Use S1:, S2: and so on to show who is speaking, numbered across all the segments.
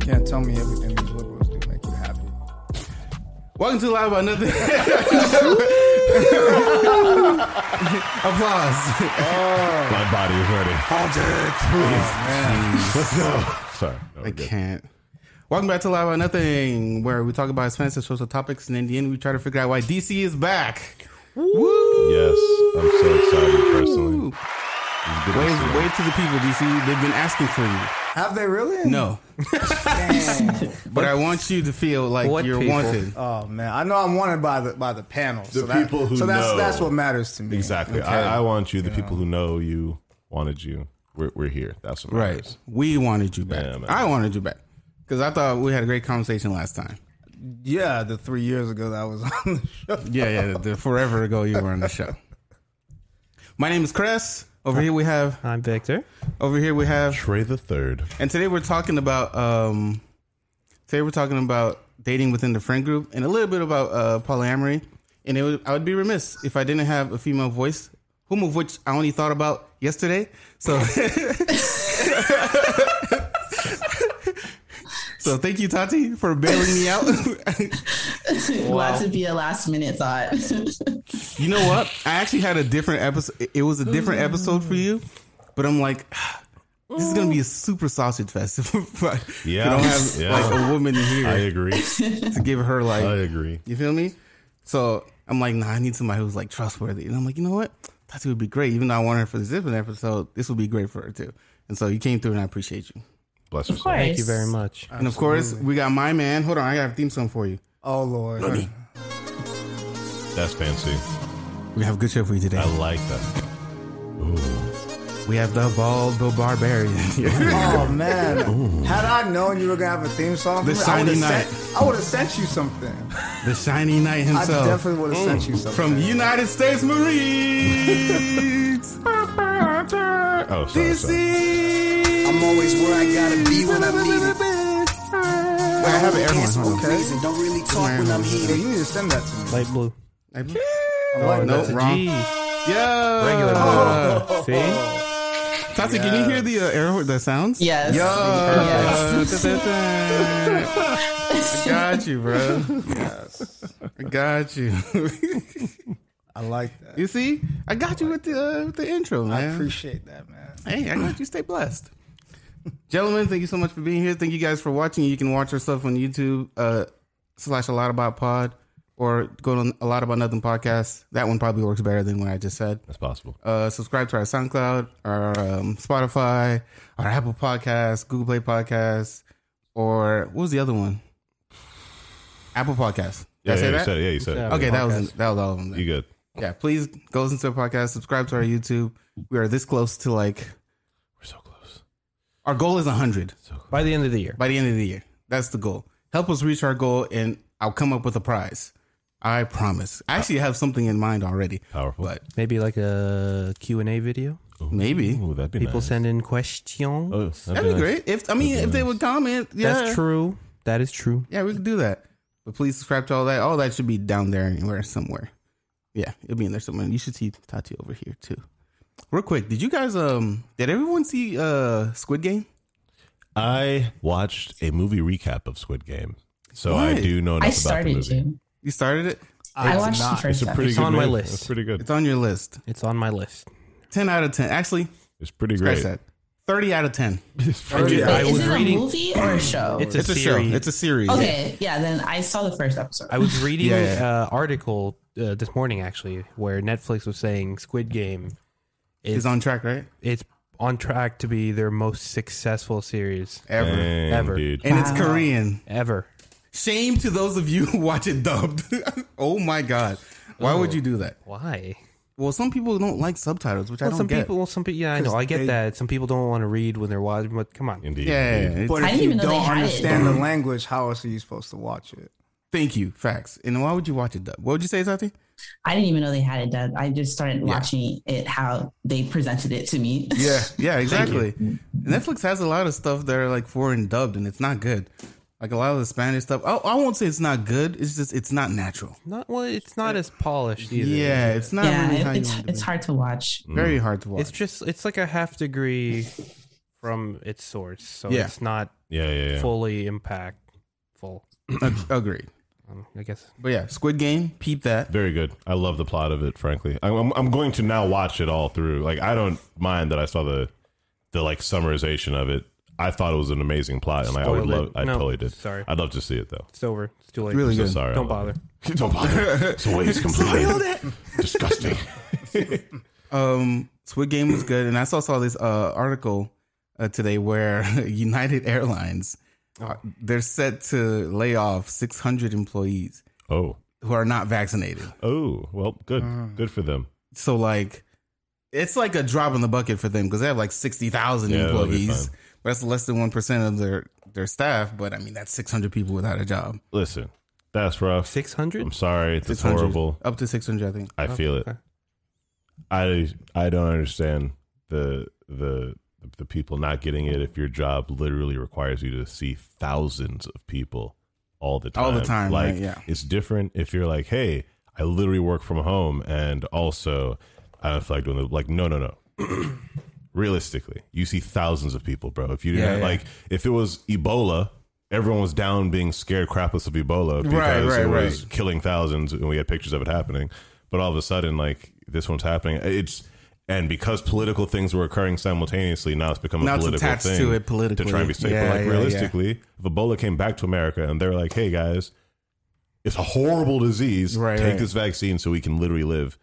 S1: Can't tell me everything these liberals do make you happy.
S2: Welcome to A Lot About Nothing. Applause.
S3: My body is ready. Oh, Let's go. Sorry. No, we're
S2: I
S3: good.
S2: can't. Welcome back to A Lot About Nothing, where we talk about expensive social topics, and in the end, we try to figure out why DC is back. Woo!
S3: Yes, I'm so excited personally. It's good to
S2: Wave, to the people, DC. They've been asking for you.
S1: Have they really?
S2: No, but I want you to feel like
S4: What
S2: you're
S4: people?
S2: wanted.
S1: Oh man, I know I'm wanted by the by the panel.
S3: The
S1: so that-
S3: people who
S1: So that's
S3: know.
S1: that's what matters to me.
S3: Exactly.
S1: Okay.
S3: I, I want you, the people who know you, wanted you. We're, we're here. That's what matters.
S2: Right.
S3: matters.
S2: We wanted you back.
S3: Yeah, man.
S2: I wanted you back because I thought we had a great conversation last time.
S1: yeah, the three years ago that I was on the show.
S2: Yeah, yeah. The forever ago you were on the show. My name is Chris. Over here we have.
S4: I'm Victor.
S2: Over here we have.
S3: Trey the third.
S2: And today we're talking about. um Today we're talking about dating within the friend group and a little bit about uh polyamory. And it would, I would be remiss if I didn't have a female voice, whom of which I only thought about yesterday. So. So thank you, Tati, for bailing me out.
S5: Glad to be a last minute thought.
S2: You know what? I actually had a different episode. It was a different episode for you, but I'm like, this is gonna be a super sausage fest. if
S3: Yeah.
S2: you don't have
S3: Yeah.
S2: like a woman here
S3: I agree.
S2: to give her like,
S3: I agree.
S2: you feel me? So I'm like, nah, I need somebody who's like trustworthy, and I'm like, you know what? Tati would be great. Even though I want her for the different episode, this would be great for her too. And so you came through, and I appreciate you.
S3: Bless her.
S5: Of
S3: soul.
S5: course.
S4: Thank you very much.
S2: And of course, we got my man. Hold on, I got a theme song for you.
S1: Oh Lord.
S3: That's fancy.
S2: We have a good show for you today.
S3: I like that. Ooh.
S2: We have the bald, the barbarian here.
S1: Oh man. Had I known you were gonna have a theme song, for
S2: The
S1: me, I
S2: Shiny
S1: would've
S2: Knight.
S1: Sent, I would have sent you something.
S2: the shiny knight
S1: I
S2: himself.
S1: definitely would have sent you something.
S2: from United States Marines.
S3: Oh, sorry. sorry.
S6: I'm always where I gotta be when I'm needed.
S2: I have it everyone.
S6: Dance
S2: Hold
S6: for
S2: on.
S6: a reason. Don't really talk when I'm heated.
S1: you need to send that to me.
S4: Light blue.
S2: Like,
S1: like
S2: no,
S4: That's a
S2: wrong.
S4: G.
S2: Yeah.
S4: Regular blue. See?
S2: Tati, can you hear the uh, air horn, the sounds?
S5: yes.
S2: Yo.
S5: Yes.
S2: I got you, bro. Yes. I got you.
S1: I like that.
S2: you see? I got you with the uh, with the intro, man.
S1: I appreciate that, man.
S2: Hey, I got you. Stay blessed. Gentlemen, thank you so much for being here. Thank you guys for watching. You can watch our stuff on YouTube, uh, slash a lot about pod, or go to a lot about nothing podcast. That one probably works better than what I just said.
S3: That's possible.
S2: Uh, subscribe to our SoundCloud, our um, Spotify, our Apple Podcast, Google Play Podcast, or what was the other one? Apple Podcast. Did
S3: Yeah,
S2: I say
S3: yeah, you said it. Yeah, you said it.
S2: Okay, that was that was all of them. then.
S3: You good.
S2: Yeah, please go listen to our podcast. Subscribe to our YouTube. We are this close to like
S3: We're so close.
S2: Our goal is hundred
S4: By the end of the year.
S2: by the end of the year. That's the goal. Help us reach our goal, and I'll come up with a prize. I promise. I actually have something in mind already,
S3: Powerful.
S2: but
S4: Maybe like a Q&A video.
S2: maybe
S3: Ooh, that'd be
S4: People
S3: nice.
S4: send in questions.
S3: Oh,
S2: that'd be
S3: nice.
S2: great. If I mean, if they would comment, yeah,
S4: That's true. That is true.
S2: Yeah, we could do that. But please subscribe to all that. All that should be down there anywhere, somewhere. Yeah, it'll be in there somewhere. You should see Tati over here too. Real quick, did you guys um did everyone see uh Squid Game?
S3: I watched a movie recap of Squid Game, so I do know enough
S5: I
S3: about the
S5: started
S3: movie.
S5: to.
S2: You started it?
S5: I
S1: did
S5: watched
S1: not.
S5: the first
S3: It's a pretty
S4: It's
S3: good
S4: on my
S3: movie.
S4: list.
S3: It's pretty good.
S2: It's on your list.
S4: It's on my list.
S2: Ten out of ten. Actually,
S3: It's pretty
S2: scratch
S3: great.
S2: that. Thirty out of ten.
S1: Thirty
S4: I
S5: Is
S4: was
S5: it a
S4: reading-
S5: movie or a show?
S4: It's a
S2: It's a
S4: series.
S2: show. It's a series.
S5: okay, yeah. Then I saw the first episode.
S4: I was reading
S2: Yeah,
S4: an
S2: yeah.
S4: uh, article uh, this morning actually where Netflix was saying Squid Game is
S2: It's on track, right?
S4: it's on track to be their most successful series
S2: Ever.
S3: Dang,
S4: Ever.
S3: dude.
S2: And it's Korean.
S4: ever.
S2: Shame to those of you who watch it dubbed. oh my god. Why would oh. you do that?
S4: Why?
S2: Well, some people don't like subtitles, which I
S4: Well,
S2: don't
S4: some
S2: get.
S4: people, well, some people, yeah, I know,
S1: 'Cause
S4: I get
S1: they-
S4: that. Some people don't want to read when they're watching, but come on.
S3: Indeed.
S2: yeah, yeah, yeah.
S1: But
S5: I
S1: if
S5: didn't
S1: you
S5: even know
S1: don't
S5: had it.
S1: understand the mm-hmm. language, how else are you supposed to watch it?
S2: Thank you. Facts. And why would you watch it dubbed? What would you say, Tati?
S5: I didn't even know they had it done. I just started watching it how they presented it to me.
S2: Yeah, yeah, exactly. Netflix has a lot of stuff that are like foreign dubbed, and it's not good. Like a lot of the Spanish stuff. I, I won't say it's not good. It's just it's not natural.
S4: Not well. It's not as polished either.
S2: Yeah, it's not
S5: yeah,
S2: really how
S5: it,
S2: you
S5: it's
S2: want it to
S5: it's hard to watch. Mm.
S2: very hard to watch.
S4: It's just it's like a half degree from its source, so
S2: Yeah.
S4: it's not
S3: Yeah, yeah, yeah.
S4: fully impactful.
S2: Ag- Agreed.
S4: I guess.
S2: But yeah, Squid Game. Peep that.
S3: Very good. I love the plot of it. Frankly, I'm, I'm, I'm going to now watch it all through. Like, I don't mind that I saw the the like summarization of it. I thought it was an amazing plot, and I would love. I
S4: No,
S3: totally did.
S4: sorry.
S3: I'd love to see it though.
S4: It's over. It's too late.
S2: Really
S3: So
S2: good.
S3: sorry.
S4: Don't bother.
S3: it. Don't bother. It's a waste completely. Disgusting.
S2: Um, Squid Game was good, and I also saw this uh, article uh, today where United Airlines uh, they're set to lay off 600 employees
S3: Oh,
S2: who are not vaccinated.
S3: oh. Well, good.
S2: Mm.
S3: Good for them.
S2: So like, it's like a drop in the bucket for them because they have like 60,000
S3: Yeah, that'll be
S2: employees.
S3: fine.
S2: That's less than one percent of their their staff, but I mean that's 600 people without a job.
S3: Listen, that's rough.
S4: Six hundred.
S3: I'm sorry. It's
S2: 600,
S3: horrible.
S2: Up to 600, I think.
S3: I feel it.
S4: okay.
S3: I I don't understand the the the people not getting it if your job literally requires you to see thousands of people all the time.
S2: All the time,
S3: Like
S2: right, yeah.
S3: it's different if you're like, hey, I literally work from home and also I don't feel like doing the like no no no. Realistically, you see thousands of people, bro. If you didn't
S2: Yeah,
S3: have,
S2: yeah.
S3: like if it was Ebola, everyone was down being scared crapless of Ebola because
S2: Right, right,
S3: it was killing thousands and we had pictures of it happening. But all of a sudden, like this one's happening. It's and because political things were occurring simultaneously, now it's become a
S2: Now
S3: political
S2: attached
S3: thing
S2: to it politically.
S3: to try and be safe.
S2: Yeah,
S3: but like
S2: yeah,
S3: realistically, if Ebola came back to America and they're like, "Hey guys, it's a horrible disease.
S2: Right,
S3: Take
S2: right.
S3: this vaccine so we can literally live."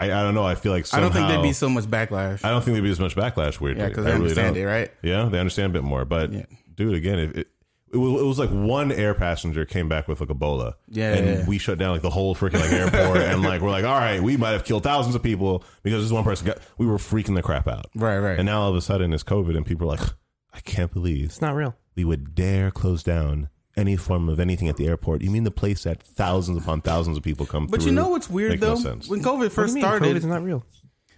S3: I, I don't know. I feel like
S2: I don't think there'd be so much backlash.
S3: I don't think there'd be as much backlash. Weirdly,
S2: yeah, because
S3: I
S2: they
S3: really
S2: understand
S3: don't.
S2: it, right?
S3: Yeah, they understand a bit more. But
S2: Yeah.
S3: dude, again, it, it it was, it was like one air passenger came back with like Ebola.
S2: Yeah,
S3: and
S2: yeah, yeah.
S3: we shut down like the whole freaking like airport, and like we're like, all right, we might have killed thousands of people because this one person got. We were freaking the crap out.
S2: Right, right.
S3: And now all of a sudden it's COVID, and people are like, I can't believe
S4: It's not real.
S3: we would dare close down any form of anything at the airport. You mean the place that thousands upon thousands of people come
S2: But
S3: through?
S2: you know what's weird
S3: no
S2: though?
S3: sense.
S2: When COVID first
S4: do you mean
S2: started,
S4: COVID's not real?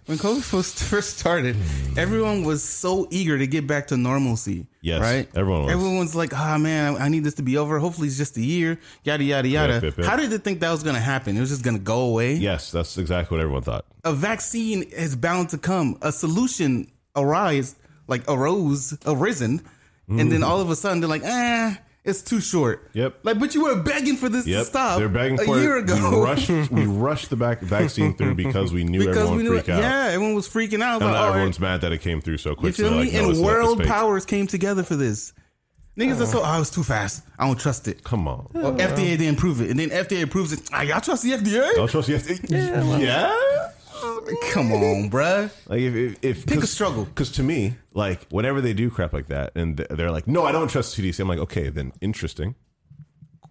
S2: When COVID first, first started, everyone was so eager to get back to normalcy.
S3: Yes,
S2: right.
S3: everyone was.
S2: Everyone's like, "Ah, man, I, I need this to be over. Hopefully, it's just a year." Yada yada yada.
S3: Yep, yep, yep.
S2: How did they think that was going to happen? It was just going to go away.
S3: Yes, that's exactly what everyone thought.
S2: A vaccine is bound to come. A solution arise, like arose, arisen, and then all of a sudden they're like, "Ah." It's too short.
S3: Yep.
S2: Like, but you were begging for this to
S3: Yep,
S2: stop.
S3: they're begging for
S2: a
S3: for
S2: year
S3: it.
S2: ago.
S3: We rushed, we rushed the back vaccine through because we knew
S2: because
S3: everyone
S2: we knew,
S3: freak out.
S2: yeah, everyone was freaking out.
S3: And
S2: Like,
S3: now
S2: oh,
S3: everyone's mad that it came through so
S2: You
S3: quick. so
S2: feel
S3: they're
S2: me?
S3: like, no,
S2: and
S3: it's
S2: world powers came together for this. Niggas are so, oh, it's too fast. I don't trust it.
S3: Come on.
S2: Well, FDA didn't prove it. And then FDA approves it. Ah, y'all trust the FDA?
S3: Don't trust you. Yeah. yeah?
S2: Come on, bruh.
S3: Like if if, if
S2: Pick a struggle.
S3: Because to me, like whenever they do crap like that, and th- they're like, "No, I don't trust CDC," I'm like, "Okay, then interesting."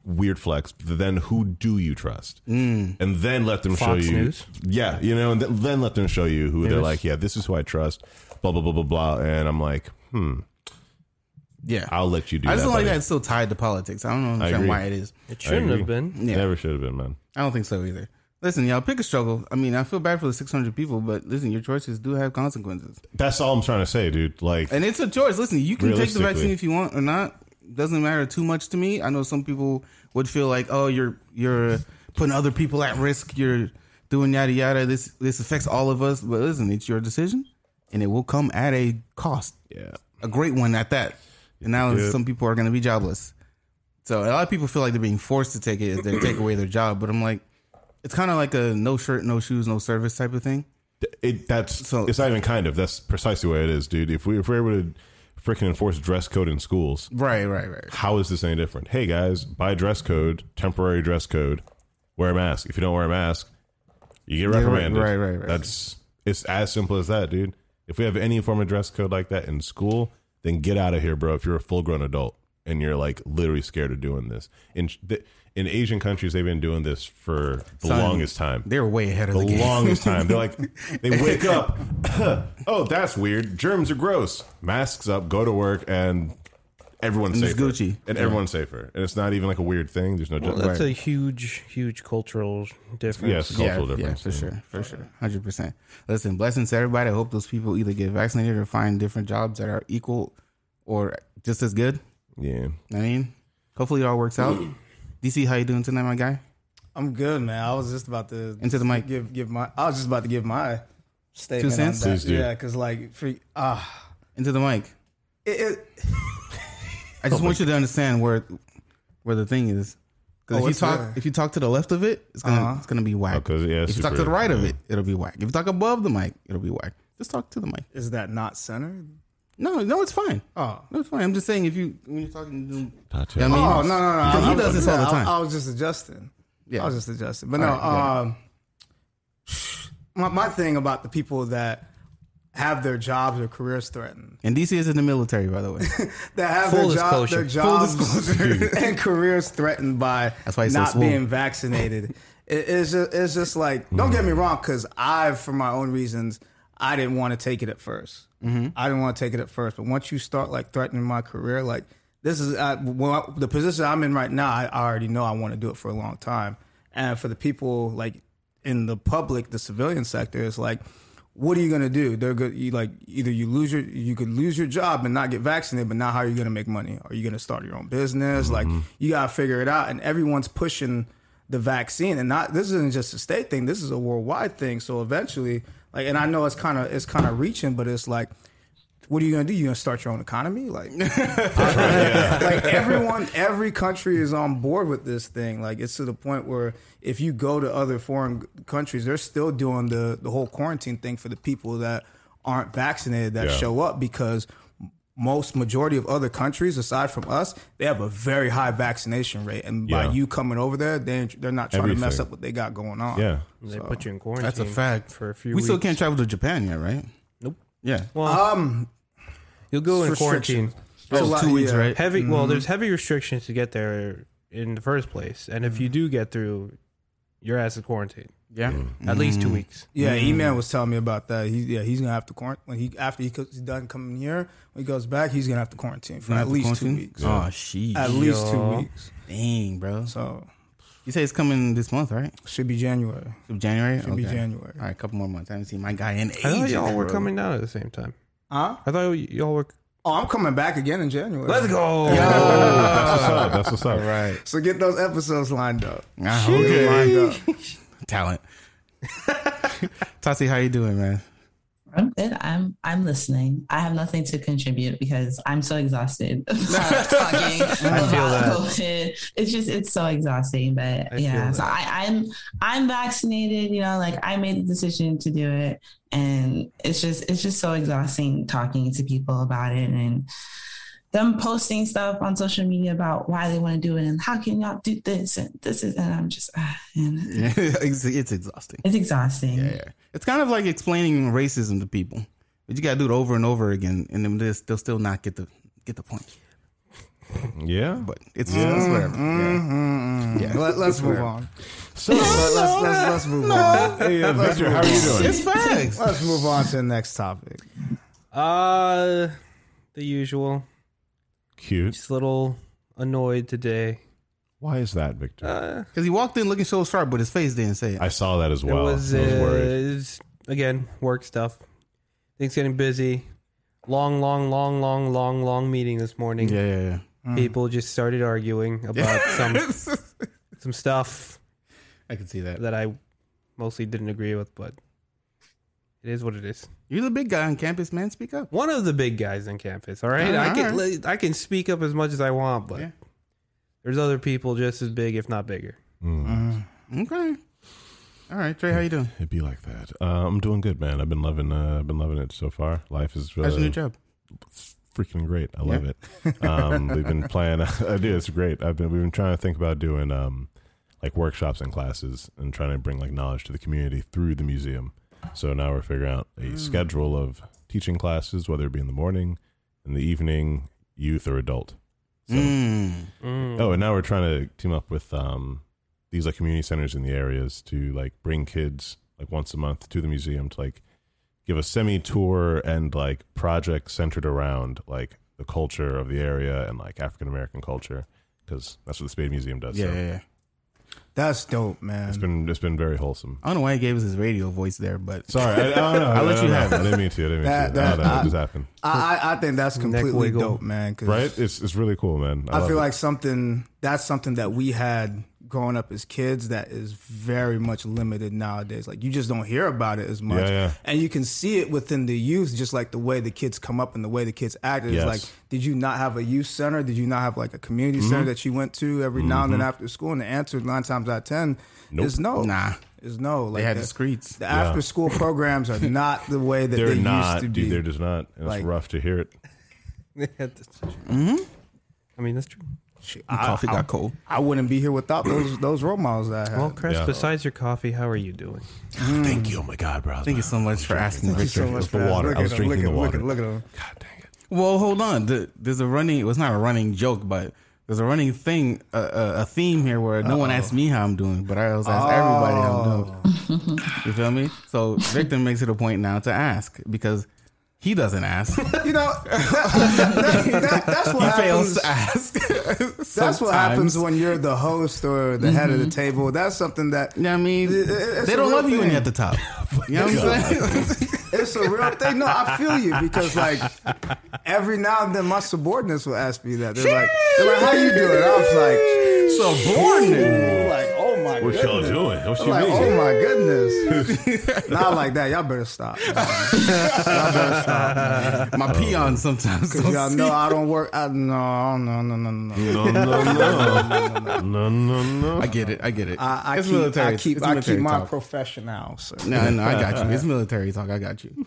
S3: Weird flex. Then who do you trust? And then let them show you.
S4: News?
S3: Yeah, you know, and th- then let them show you who they're like. Yeah, this is who I trust. Blah blah blah blah blah. And I'm like, hmm,
S2: Yeah.
S3: I'll let you do
S2: I
S3: that.
S2: just don't like
S3: buddy.
S2: that it's still tied to politics. I don't understand
S3: agree.
S2: why it is.
S4: It shouldn't have been.
S2: Yeah.
S3: Never should have been, man.
S2: I don't think so either. Listen, y'all, pick a struggle. I mean, I feel bad for the 600 people, but listen, your choices do have consequences.
S3: That's all I'm trying to say, dude. Like,
S2: And it's a choice. Listen, you can take the vaccine if you want or not. Doesn't matter too much to me. I know some people would feel like, oh, you're you're putting other people at risk. You're doing yada yada. This this affects all of us. But listen, it's your decision, and it will come at a cost,
S3: yeah,
S2: a great one at that. And now
S3: Yeah.
S2: some people are going to be jobless. So a lot of people feel like they're being forced to take it. as They take away their job. But I'm like, it's kind of like a no shirt, no shoes, no service type of thing.
S3: it that's
S2: So-
S3: it's not even kind of. That's precisely what it is, dude. If we if we're able to freaking enforce dress code in schools,
S2: Right, right, right.
S3: how is this any different? Hey guys, buy dress code, temporary dress code, wear a mask. If you don't wear a mask, you get
S2: right,
S3: reprimanded.
S2: right, right, right.
S3: That's it's as simple as that, dude. If we have any form of dress code like that in school, then get out of here, bro. If you're a full grown adult and you're like literally scared of doing this, in the, in Asian countries, they've been doing this for the
S2: Son,
S3: longest time
S2: They're way ahead of
S3: the
S2: the, game.
S3: longest time. They're like, they wake up. oh, that's weird. Germs are gross. Masks up, go to work, and everyone's
S2: And it's
S3: safer.
S2: Gucci.
S3: And everyone's safer. And it's not even like a weird thing. There's no.
S4: Well,
S3: ju-
S4: that's a huge, huge cultural difference.
S3: Yes, cultural
S2: yeah,
S3: difference.
S2: Yeah, for sure, for sure, hundred percent. Listen, blessings to everybody. I hope those people either get vaccinated or find different jobs that are equal or just as good.
S3: yeah.
S2: I mean, Hopefully it all works out. DC, how you doing tonight, my guy?
S1: I'm good, man. I was just about to
S2: Into the mic.
S1: Give give my. I was just about to give my statement.
S2: Two
S1: on
S2: cents?
S1: that.
S3: Please do.
S1: Yeah, because like for ah,
S2: Into the mic.
S1: it, it,
S2: I just want you to understand where where the thing is.
S1: Oh,
S2: if you talk
S1: there?
S2: if you talk to the left of it, it's gonna
S1: Uh-huh.
S2: it's gonna be whack.
S3: Oh, 'cause, yeah,
S2: if you talk to the right of it, it'll be whack. If you talk above the mic, it'll be whack. Just talk to the mic.
S1: is that not centered?
S2: No, no, it's fine.
S1: Oh.
S2: No, it's fine. I'm just saying if you when you're talking to
S3: Not
S2: Yeah, I mean-
S1: Oh no no no!
S2: Because he
S1: I- I-
S2: does this all the
S1: yeah, I-
S2: time.
S1: I, was just adjusting.
S2: Yeah.
S1: I was just adjusting. But no,
S2: All right,
S1: um, my my thing about the people that have their jobs or careers threatened,
S2: and DC is in the military, by the way.
S1: that have
S4: Full
S1: their, job, their jobs and careers threatened by
S2: That's why he's so
S1: not being vaccinated. It- it's just it's just like don't get me wrong, because I, for my own reasons, I didn't want to take it at 1st
S2: Mm-hmm.
S1: I didn't want to take it at first, but once you start like threatening my career, like this is I, well, the position I'm in right now. I, I already know I want to do it for a long time, and for the people like in the public, the civilian sector, it's like. What are you gonna do? They're good. You like either you lose your you could lose your job and not get vaccinated, but now how are you gonna make money? Are you gonna start your own business? Like you gotta figure it out. And everyone's pushing the vaccine, and not this isn't just a state thing. This is a worldwide thing. So eventually, like, and I know it's kind of it's kind of reaching, but it's like, what are you gonna do? You gonna start your own economy? Like, like everyone, every country is on board with this thing. Like, it's to the point where if you go to other foreign countries, they're still doing the the whole quarantine thing for the people that aren't vaccinated that
S3: Yeah.
S1: show up because most majority of other countries aside from us they have a very high vaccination rate and by you coming over there they they're not trying to mess up what they got going on
S3: Yeah.
S4: They put you in quarantine.
S2: That's a fact.
S4: for a few.
S2: we
S4: weeks.
S2: still can't travel to Japan yet, right?
S4: Nope.
S2: Yeah.
S4: Well,
S1: um
S4: you'll go in
S1: restrictions.
S4: quarantine.
S1: There's a
S2: Oh,
S1: lot-
S2: two weeks,
S1: yeah.
S2: right?
S4: Heavy. Well, there's heavy restrictions to get there in the first place, and if you do get through, your ass is quarantined
S2: Yeah.
S4: at least two
S2: Mm.
S4: weeks.
S1: Yeah,
S2: Mm.
S1: E-Man was telling me about that. He yeah, he's gonna have to quarantine when he after he co- he's done coming here. When he goes back, he's gonna have to quarantine for at
S2: have to
S1: least two weeks.
S2: Oh, sheesh.
S1: At least two
S4: Yo.
S1: weeks.
S2: Dang, bro.
S1: So
S2: You say it's coming this month, right?
S1: should be January.
S2: Of January?
S1: Should be January.
S2: All right, a couple more months. I haven't seen my guy in ages.
S4: I thought
S2: ages.
S4: y'all were
S2: bro.
S4: coming down at the same time.
S1: Huh?
S4: I thought y'all were.
S1: Oh, I'm coming back again in January.
S4: Let's go.
S3: That's what's up. That's what's up.
S2: All right.
S1: So get those episodes lined up. Get
S2: okay.
S1: them lined up.
S2: Talent. Tati, how you doing, man?
S5: I'm good. I'm I'm listening. I have nothing to contribute because I'm so exhausted talking about. COVID. It's just it's so exhausting. But
S4: I
S5: yeah, so. I, I'm I'm vaccinated. You know, like I made the decision to do it, and it's just it's just so exhausting talking to people about it and them posting stuff on social media about why they want to do it and how can y'all do this and this is and I'm just ah, and
S2: Yeah, it's, it's exhausting.
S5: it's exhausting.
S2: Yeah, yeah. It's kind of like explaining racism to people, but you got to do it over and over again, and then they'll they'll still not get the get the point.
S3: Yeah.
S2: But it's, it's whatever.
S1: Mm-hmm.
S2: Yeah.
S1: Let, us move on.
S3: So,
S1: Let, us let's, let's move on.
S3: hey, uh, Victor, how are you doing?
S2: It's facts.
S1: Let's move on to the next topic.
S4: Uh, the usual.
S3: Cute.
S4: Just a little annoyed today.
S3: Why is that, Victor?
S4: Uh,
S2: Because he walked in looking so sharp, but his face didn't say it.
S3: I saw that as
S4: it
S3: well.
S4: was,
S3: I was
S4: uh, it's, again work stuff. Things getting busy. Long, long, long, long, long, long meeting this morning.
S2: yeah, yeah, yeah.
S4: People just started arguing about some some stuff
S2: I can see that.
S4: that I mostly didn't agree with, but it is what it is.
S2: You're the big guy on campus, man. Speak up.
S4: One of the big guys on campus. All right,
S2: All right,
S4: I can
S2: all right.
S4: I can speak up as much as I want, but
S2: Yeah.
S4: there's other people just as big, if not bigger.
S3: Mm.
S2: Okay. All right, Trey, how you doing?
S3: It'd be like that. Uh, I'm doing good, man. I've been loving. Uh, I've been loving it so far. Life is uh,
S2: How's your new job?
S3: freaking great. I love it. Um, we've been playing. I do. It's great. I've been. We've been trying to think about doing um, like workshops and classes and trying to bring like knowledge to the community through the museum. So now we're figuring out a schedule of teaching classes, whether it be in the morning, in the evening, youth or adult. So,
S2: Mm.
S4: Mm.
S3: Oh, and now we're trying to team up with um, these like community centers in the areas to like bring kids like once a month to the museum to like give a semi tour and like project centered around like the culture of the area and like African American culture because that's what the Spady Museum does.
S2: Yeah,
S3: so.
S2: yeah, yeah.
S1: That's dope, man.
S3: It's been it's been very wholesome.
S2: I don't know why he gave us his radio voice there, but
S3: Sorry, I, I don't know.
S2: I'll let you
S3: don't
S2: have it.
S3: I didn't mean to. I didn't mean
S1: That-
S3: to. I don't
S1: that-
S3: know. What
S1: I-
S3: just happened?
S1: I, I I think that's completely dope, man.
S3: Right? It's it's really cool, man.
S1: I
S3: love
S1: feel
S3: it.
S1: like something that's something that we had growing up as kids that is very much limited nowadays. Like you just don't hear about it as much,
S3: Yeah, yeah.
S1: and you can see it within the youth, just like the way the kids come up and the way the kids act. It's
S3: Yes.
S1: like, did you not have a youth center? Did you not have like a community
S3: Mm-hmm.
S1: center that you went to every now and then after school? And the answer nine times out of ten
S3: Nope.
S1: is no.
S2: Nah.
S1: is no. Like
S2: they had
S1: the,
S2: the streets.
S1: the after school programs are not the way that
S3: they're
S1: they
S3: not,
S1: used to be.
S3: dude. They're just not. And
S1: Like-
S3: it's rough to hear it.
S4: that's true. I mean, that's true.
S1: Shit,
S2: The
S1: I-
S2: coffee
S1: I,
S2: got cold.
S1: I wouldn't be here without those those role models that I had.
S4: Well, Chris,
S3: Yeah.
S4: besides your coffee, how are you doing?
S3: Thank you. Oh my god, bro.
S2: Thank you so much for asking,
S1: Thank you so
S2: Victor.
S1: much
S3: It's the
S1: for that.
S3: water.
S1: Look
S3: I was
S1: at him,
S3: drinking
S1: look
S3: the
S1: at him,
S3: water.
S1: Look at, look at him.
S3: God dang it.
S2: Well, hold on. The- There's a running. It was not a running joke, but there's a running thing, uh, uh, a theme here where no one asked me how I'm doing, but I always ask everybody how I'm doing. you feel me? So Victor makes it a point now to ask because he doesn't ask.
S1: You know, that, that- that- that's what
S2: he fails
S1: happens.
S2: to ask.
S1: That's what happens when you're the host or the head of the mm-hmm. table. That's something that
S2: Yeah, I mean,
S1: It-
S2: they don't
S1: real
S2: love you when you're at the top. You know what I'm saying?
S1: it's a real thing. No, I feel you because like every now and then my subordinates will ask me that. They're like, they're like, "How you doing?" I was like,
S2: Subordinate.
S1: like, "Oh my
S3: What
S1: goodness."
S3: y'all doing? What
S1: I'm
S3: you
S1: like,
S3: mean?
S1: oh my goodness. Not like that. Y'all better stop. Y'all better stop.
S2: My peon sometimes.
S1: Cause y'all know I don't work. I, no, no, no, no, no.
S3: No, no, no, no, no, no.
S2: I get it. I get it.
S1: I, I
S2: it's
S1: keep,
S2: military.
S1: I keep,
S2: it's
S1: I keep my
S2: talk.
S1: professional. So.
S2: No, no, I got you. It's military talk. I got you.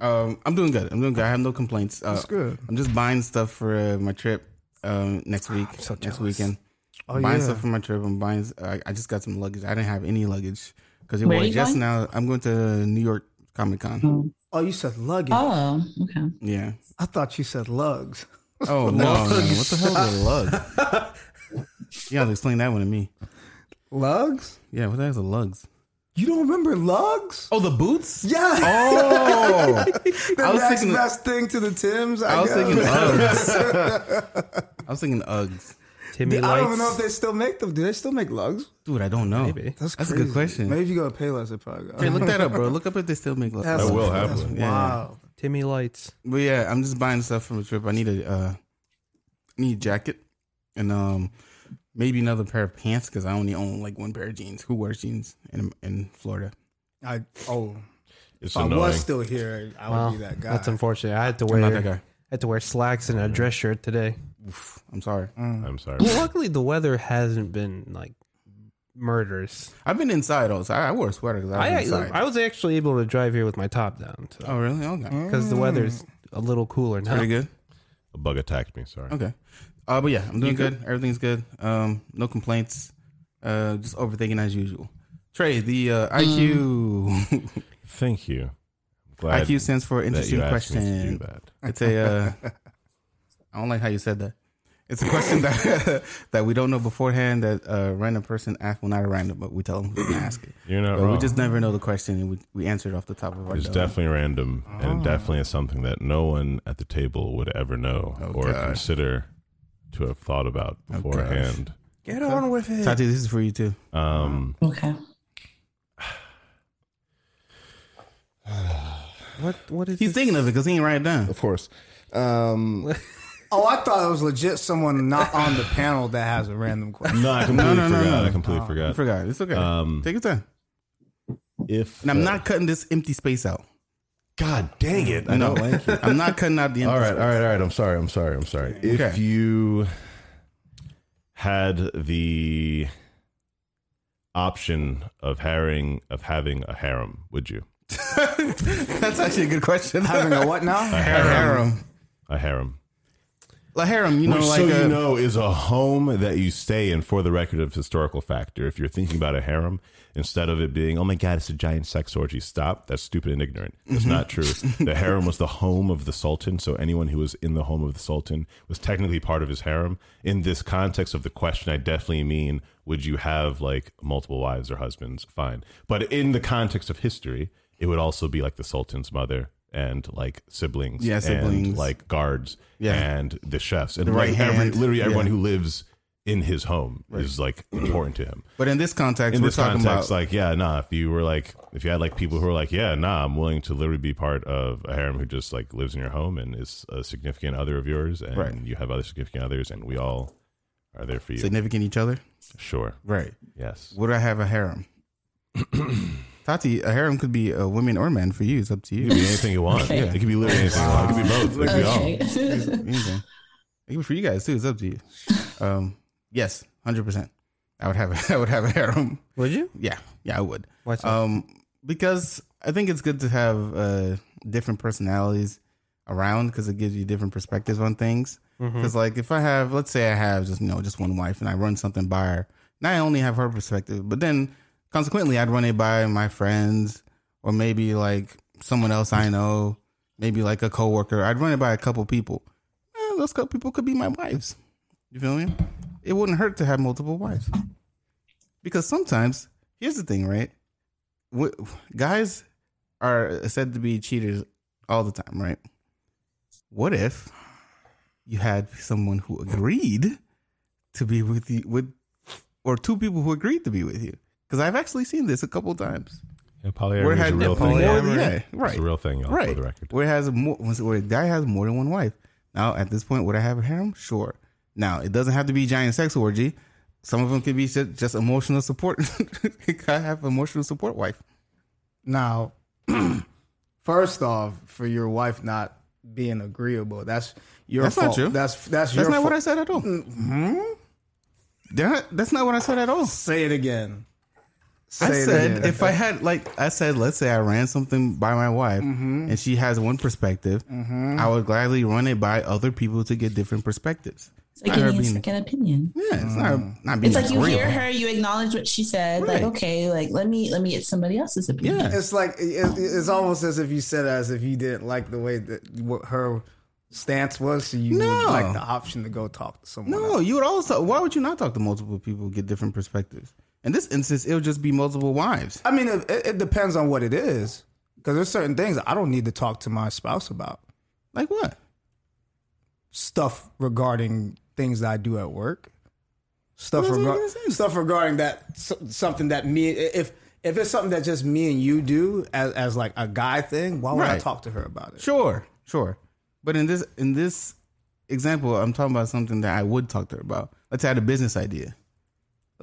S2: Um, I'm doing good. I'm doing good. I have no complaints. Uh,
S1: That's good.
S2: I'm just buying stuff for uh, my trip um, next week,
S1: so
S2: next
S1: jealous.
S2: weekend.
S1: Oh,
S2: buying
S1: yeah.
S2: stuff for my trip. I'm buying. I, I just got some luggage. I didn't have any luggage because it was just
S5: going?
S2: now. I'm going to New York Comic Con.
S1: Oh, you said luggage.
S5: Oh, okay.
S2: Yeah.
S1: I thought you said lugs.
S2: Oh no, no, no! What the hell is a lug? You gotta explain that one to me.
S1: Lugs?
S2: Yeah, what the hell is a lugs?
S1: You don't remember lugs?
S2: Oh, the boots.
S1: Yeah.
S2: Oh,
S1: the
S2: I was
S1: next
S2: thinking-
S1: best thing to the Tims. I,
S2: I was
S1: guess.
S2: thinking Uggs. I was thinking Uggs.
S4: Timmy
S1: I
S4: Lights.
S1: don't even know if they still make them. Do they still make lugs?
S2: Dude, I don't know.
S4: Maybe.
S1: That's,
S2: That's a
S1: crazy.
S2: good question.
S1: Maybe if you go to Payless, it probably go.
S2: Hey, look that up, bro. Look up if they still make lugs.
S1: That's,
S3: I will have
S1: that's
S3: one.
S2: Yeah.
S1: Wow.
S4: Timmy Lights.
S2: But yeah, I'm just buying stuff from a trip. I need a uh, need a jacket and um maybe another pair of pants because I only own like one pair of jeans. Who wears jeans in in Florida?
S1: I oh,
S3: It's
S1: if I was still here, I would
S4: Well,
S1: be that guy.
S4: that's unfortunate. I had to wear
S2: that guy.
S4: had to wear slacks and a dress shirt today.
S2: Oof, I'm sorry.
S3: I'm sorry.
S4: Well, luckily the weather hasn't been like murders.
S2: I've been inside also. I, I wore a sweater because I was
S4: I
S2: inside.
S4: I was actually able to drive here with my top down
S2: oh really? Okay.
S4: because the weather's a little cooler now.
S2: Pretty good.
S3: A bug attacked me. Sorry.
S2: Okay. Uh, but yeah, I'm doing good. Everything's good. Um, no complaints. Uh, just overthinking as usual. Trey, the uh, IQ
S3: Thank you. Glad
S2: IQ stands for
S3: that
S2: interesting
S3: you asked me to do
S2: question.
S3: that.
S2: It's a. Uh, I don't like how you said that. It's a question that that we don't know beforehand. That a random person asks. Well, not a random, but we tell them we can ask it.
S3: You're not
S2: But
S3: wrong.
S2: we just never know the question, and we we answer it off the top of our. Head.
S3: It's
S2: dome.
S3: definitely random, and it definitely is something that no one at the table would ever know
S2: Oh,
S3: or
S2: God.
S3: consider to have thought about
S2: Oh,
S3: beforehand.
S4: Get on with it.
S2: Tati, this is for you too.
S3: um,
S5: Okay.
S4: What what is
S2: He's
S4: this?
S2: thinking of it because he ain't write it down.
S3: of course. Um,
S1: oh, I thought it was legit. Someone not on the panel that has a random question.
S3: no, I completely
S2: no, no,
S3: forgot.
S2: no.
S3: I completely
S2: I
S3: forgot.
S2: forgot. It's okay.
S3: Um,
S2: Take your time.
S3: If
S2: And I'm
S3: uh,
S2: not cutting this empty space out.
S3: God dang it! I
S2: No,
S3: don't like it.
S2: I'm not cutting out the empty
S3: all right,
S2: space.
S3: all right, all right. I'm sorry. I'm sorry. I'm sorry. If
S2: Okay.
S3: you had the option of having of having a harem, would you?
S2: That's actually a good question.
S1: Having a what now?
S2: A harem.
S3: A harem.
S2: A harem, you know,
S3: Which,
S2: like
S3: so
S2: a,
S3: you know, is a home that you stay in for the record of historical factor. If you're thinking about a harem, instead of it being, oh my God, it's a giant sex orgy, stop. That's stupid and ignorant. It's
S2: Mm-hmm.
S3: not true. the harem was the home of the sultan. So anyone who was in the home of the sultan was technically part of his harem. In this context of the question, I definitely mean, would you have like multiple wives or husbands? Fine. But in the context of history, it would also be like the sultan's mother and like siblings,
S2: Yeah,
S3: and
S2: siblings.
S3: like guards,
S2: Yeah.
S3: and the chefs, and
S2: The
S3: like
S2: right
S3: every,
S2: hand.
S3: literally everyone
S2: Yeah.
S3: who lives in his home is like important to him.
S2: But in this context,
S3: In
S2: we're
S3: this
S2: talking
S3: context,
S2: about
S3: like, yeah, nah. If you were like, if you had like people who are like, yeah, nah, I'm willing to literally be part of a harem who just like lives in your home and is a significant other of yours, and
S2: Right.
S3: you have other significant others, and we all are there for you.
S2: significant each other.
S3: Sure.
S2: Right.
S3: Yes.
S2: Would I have a harem? Tati, a harem could be a woman or man for you. It's up to you.
S3: It could be anything you want.
S5: Okay.
S3: It could be literally anything you want. It could be both. It could be all.
S5: Okay.
S2: Anything. It could be for you guys too. It's up to you. Um, yes, hundred percent. I would have a, I would have a harem.
S4: Would you?
S2: Yeah, yeah, I would.
S4: Why so?
S2: Um, because I think it's good to have uh, different personalities around because it gives you different perspectives on things. Because like if I have, let's say I have just you know just one wife and I run something by her, not only have her perspective, but then consequently I'd run it by my friends or maybe like someone else I know, maybe like a coworker. I'd run it by a couple people. Eh, those couple people could be my wives. You feel me? It wouldn't hurt to have multiple wives. Because sometimes, here's the thing, right? Guys are said to be cheaters all the time, right? What if you had someone who agreed to be with you, with, or two people who agreed to be with you? Because I've actually seen this a couple times.
S3: Yeah,
S2: Where
S3: polyamory
S2: it
S3: is
S2: has
S3: a real
S2: more-
S3: thing.
S4: polyamory.
S2: yeah,
S3: It's a real thing, y'all, for the record.
S2: Where it has more, where a guy has more than one wife. Now, at this point, would I have a harem? Sure. Now, it doesn't have to be giant sex orgy. Some of them could be just, just emotional support. I have emotional support wife.
S1: Now, first off, for your wife not being agreeable, that's your
S2: That's not
S1: fault.
S2: true.
S1: That's that's,
S2: That's
S1: your
S2: not what I said at all. Mm-hmm. That- that's not what I said at all.
S1: Say it again.
S2: I
S1: Say it
S2: said if I had like I said, let's say I ran something by my wife mm-hmm. and she has one perspective, mm-hmm. I would gladly run it by other people to get different perspectives.
S5: It's like
S2: her
S5: getting a
S2: being-
S5: second opinion.
S2: yeah, it's not mm-hmm. not being
S5: It's like you
S2: agreeable.
S5: hear her, you acknowledge what she said.
S2: Right.
S5: Like, okay, like let me let me get somebody else's opinion.
S2: Yeah.
S1: it's like it, it's almost as if you said as if you didn't like the way that what her stance was, so you
S2: No.
S1: would like the option to go talk to someone.
S2: No,
S1: else.
S2: you would also. Why would you not talk to multiple people, get different perspectives? In this instance, it'll just be multiple wives.
S1: I mean, it, it depends on what it is, because there's certain things I don't need to talk to my spouse about.
S2: Like what?
S1: Stuff regarding things that I do at work. Stuff
S2: What does that
S1: regarding stuff regarding that something that me if if it's something that just me and you do as as like a guy thing, why would I
S2: Right.
S1: talk to her about it?
S2: Sure, sure. But in this in this example, I'm talking about something that I would talk to her about. Let's say I had a business idea.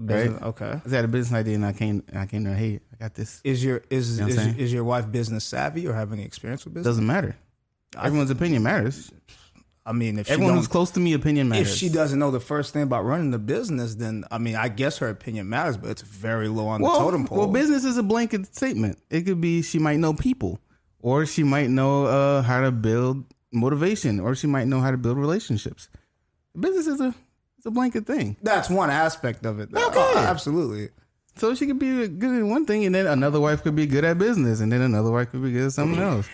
S1: Business- Okay.
S2: Let's say I had a business idea, and I came and I came to. Hey, I got this.
S1: Is your is
S2: You know
S1: is, is your wife business savvy or have any experience with business?
S2: doesn't matter. Everyone's opinion matters.
S1: I mean, if
S2: Everyone who's close to me, opinion matters.
S1: if she doesn't know the first thing about running the business, then I mean, I guess her opinion matters, but it's very low on
S2: well,
S1: the totem pole.
S2: well, business is a blanket statement. It could be she might know people, or she might know uh, how to build motivation, or she might know how to build relationships. Business is a it's a blanket thing.
S1: That's one aspect of it.
S2: Okay.
S1: Oh, absolutely.
S2: So she could be good at one thing, and then another wife could be good at business, and then another wife could be good at something else.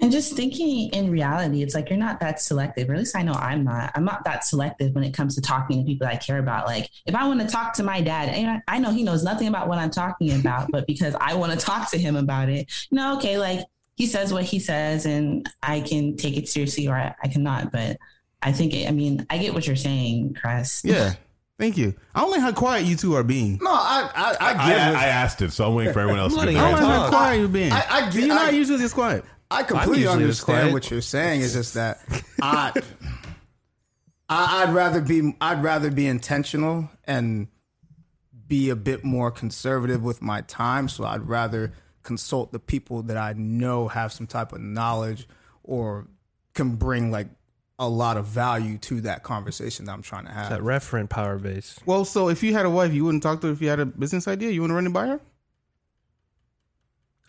S5: And just thinking in reality, it's like you're not that selective, or at least I know I'm not. I'm not that selective when it comes to talking to people I care about. Like if I want to talk to my dad, and I- I know he knows nothing about what I'm talking about, but because I want to talk to him about it, no, okay, like he says what he says, and I can take it seriously or I, I cannot. But I think, I mean, I get what you're saying, Chris.
S2: Yeah, thank you. I don't like how quiet you two are being.
S1: No, I I, I
S3: I,
S1: get
S3: I,
S1: it.
S3: asked it, so I'm waiting for everyone else to
S4: letting
S3: get
S2: I don't like how quiet you're being.
S1: I- I get-
S2: You're not
S1: I-
S2: usually this quiet.
S1: I completely understand what you're saying. It's just that I, I I'd rather be I'd rather be intentional and be a bit more conservative with my time. So I'd rather consult the people that I know have some type of knowledge or can bring like a lot of value to that conversation that I'm trying to have.
S4: That referent power base.
S2: Well, so if you had a wife, you wouldn't talk to her if you had a business idea. You wouldn't run it by her.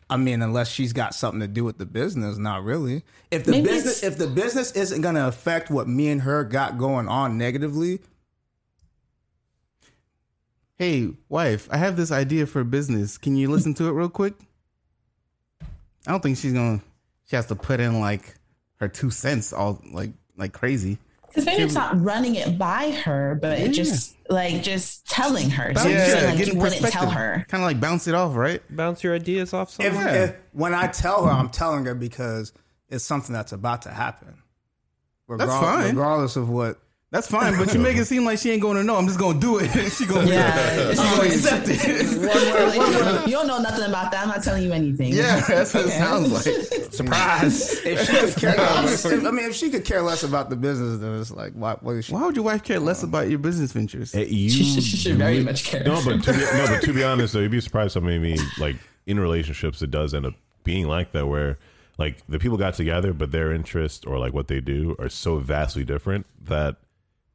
S1: I mean, unless she's got something to do with the business, not really. If the
S5: Maybe
S1: business, if the business isn't going to affect what me and her got going on negatively,
S2: Hey, wife, I have this idea for a business. Can you listen to it real quick? I don't think she's gonna. She has to put in like her two cents, all like like crazy.
S5: Because maybe it's not running it by her, but
S2: Yeah.
S5: it just like just telling her. So
S2: Yeah,
S5: you're saying, like
S2: getting
S5: you wouldn't tell her.
S2: Kind of like bounce it off, right?
S4: Bounce your ideas off
S1: if,
S4: someone.
S1: if when I tell her, I'm telling her because it's something that's about to happen. Regard-
S2: fine.
S1: regardless of what
S2: That's fine, but you make it seem like she ain't going to know. I'm just going to do it. she going to
S5: Yeah, it's
S2: gonna
S5: oh,
S2: accept it.
S5: One word, one word. You don't know nothing about that. I'm not telling you anything.
S2: Yeah, that's what it sounds like.
S1: Surprise! if she could care less, I mean, if she could care less about the business, then it's like, why? What is she?
S2: Why would your wife care less about your business ventures?
S3: Hey, you
S5: She should very much care.
S3: No, but to be, no, but to be honest, though, you'd be surprised how many like in relationships it does end up being like that, where like the people got together, but their interest or like what they do are so vastly different that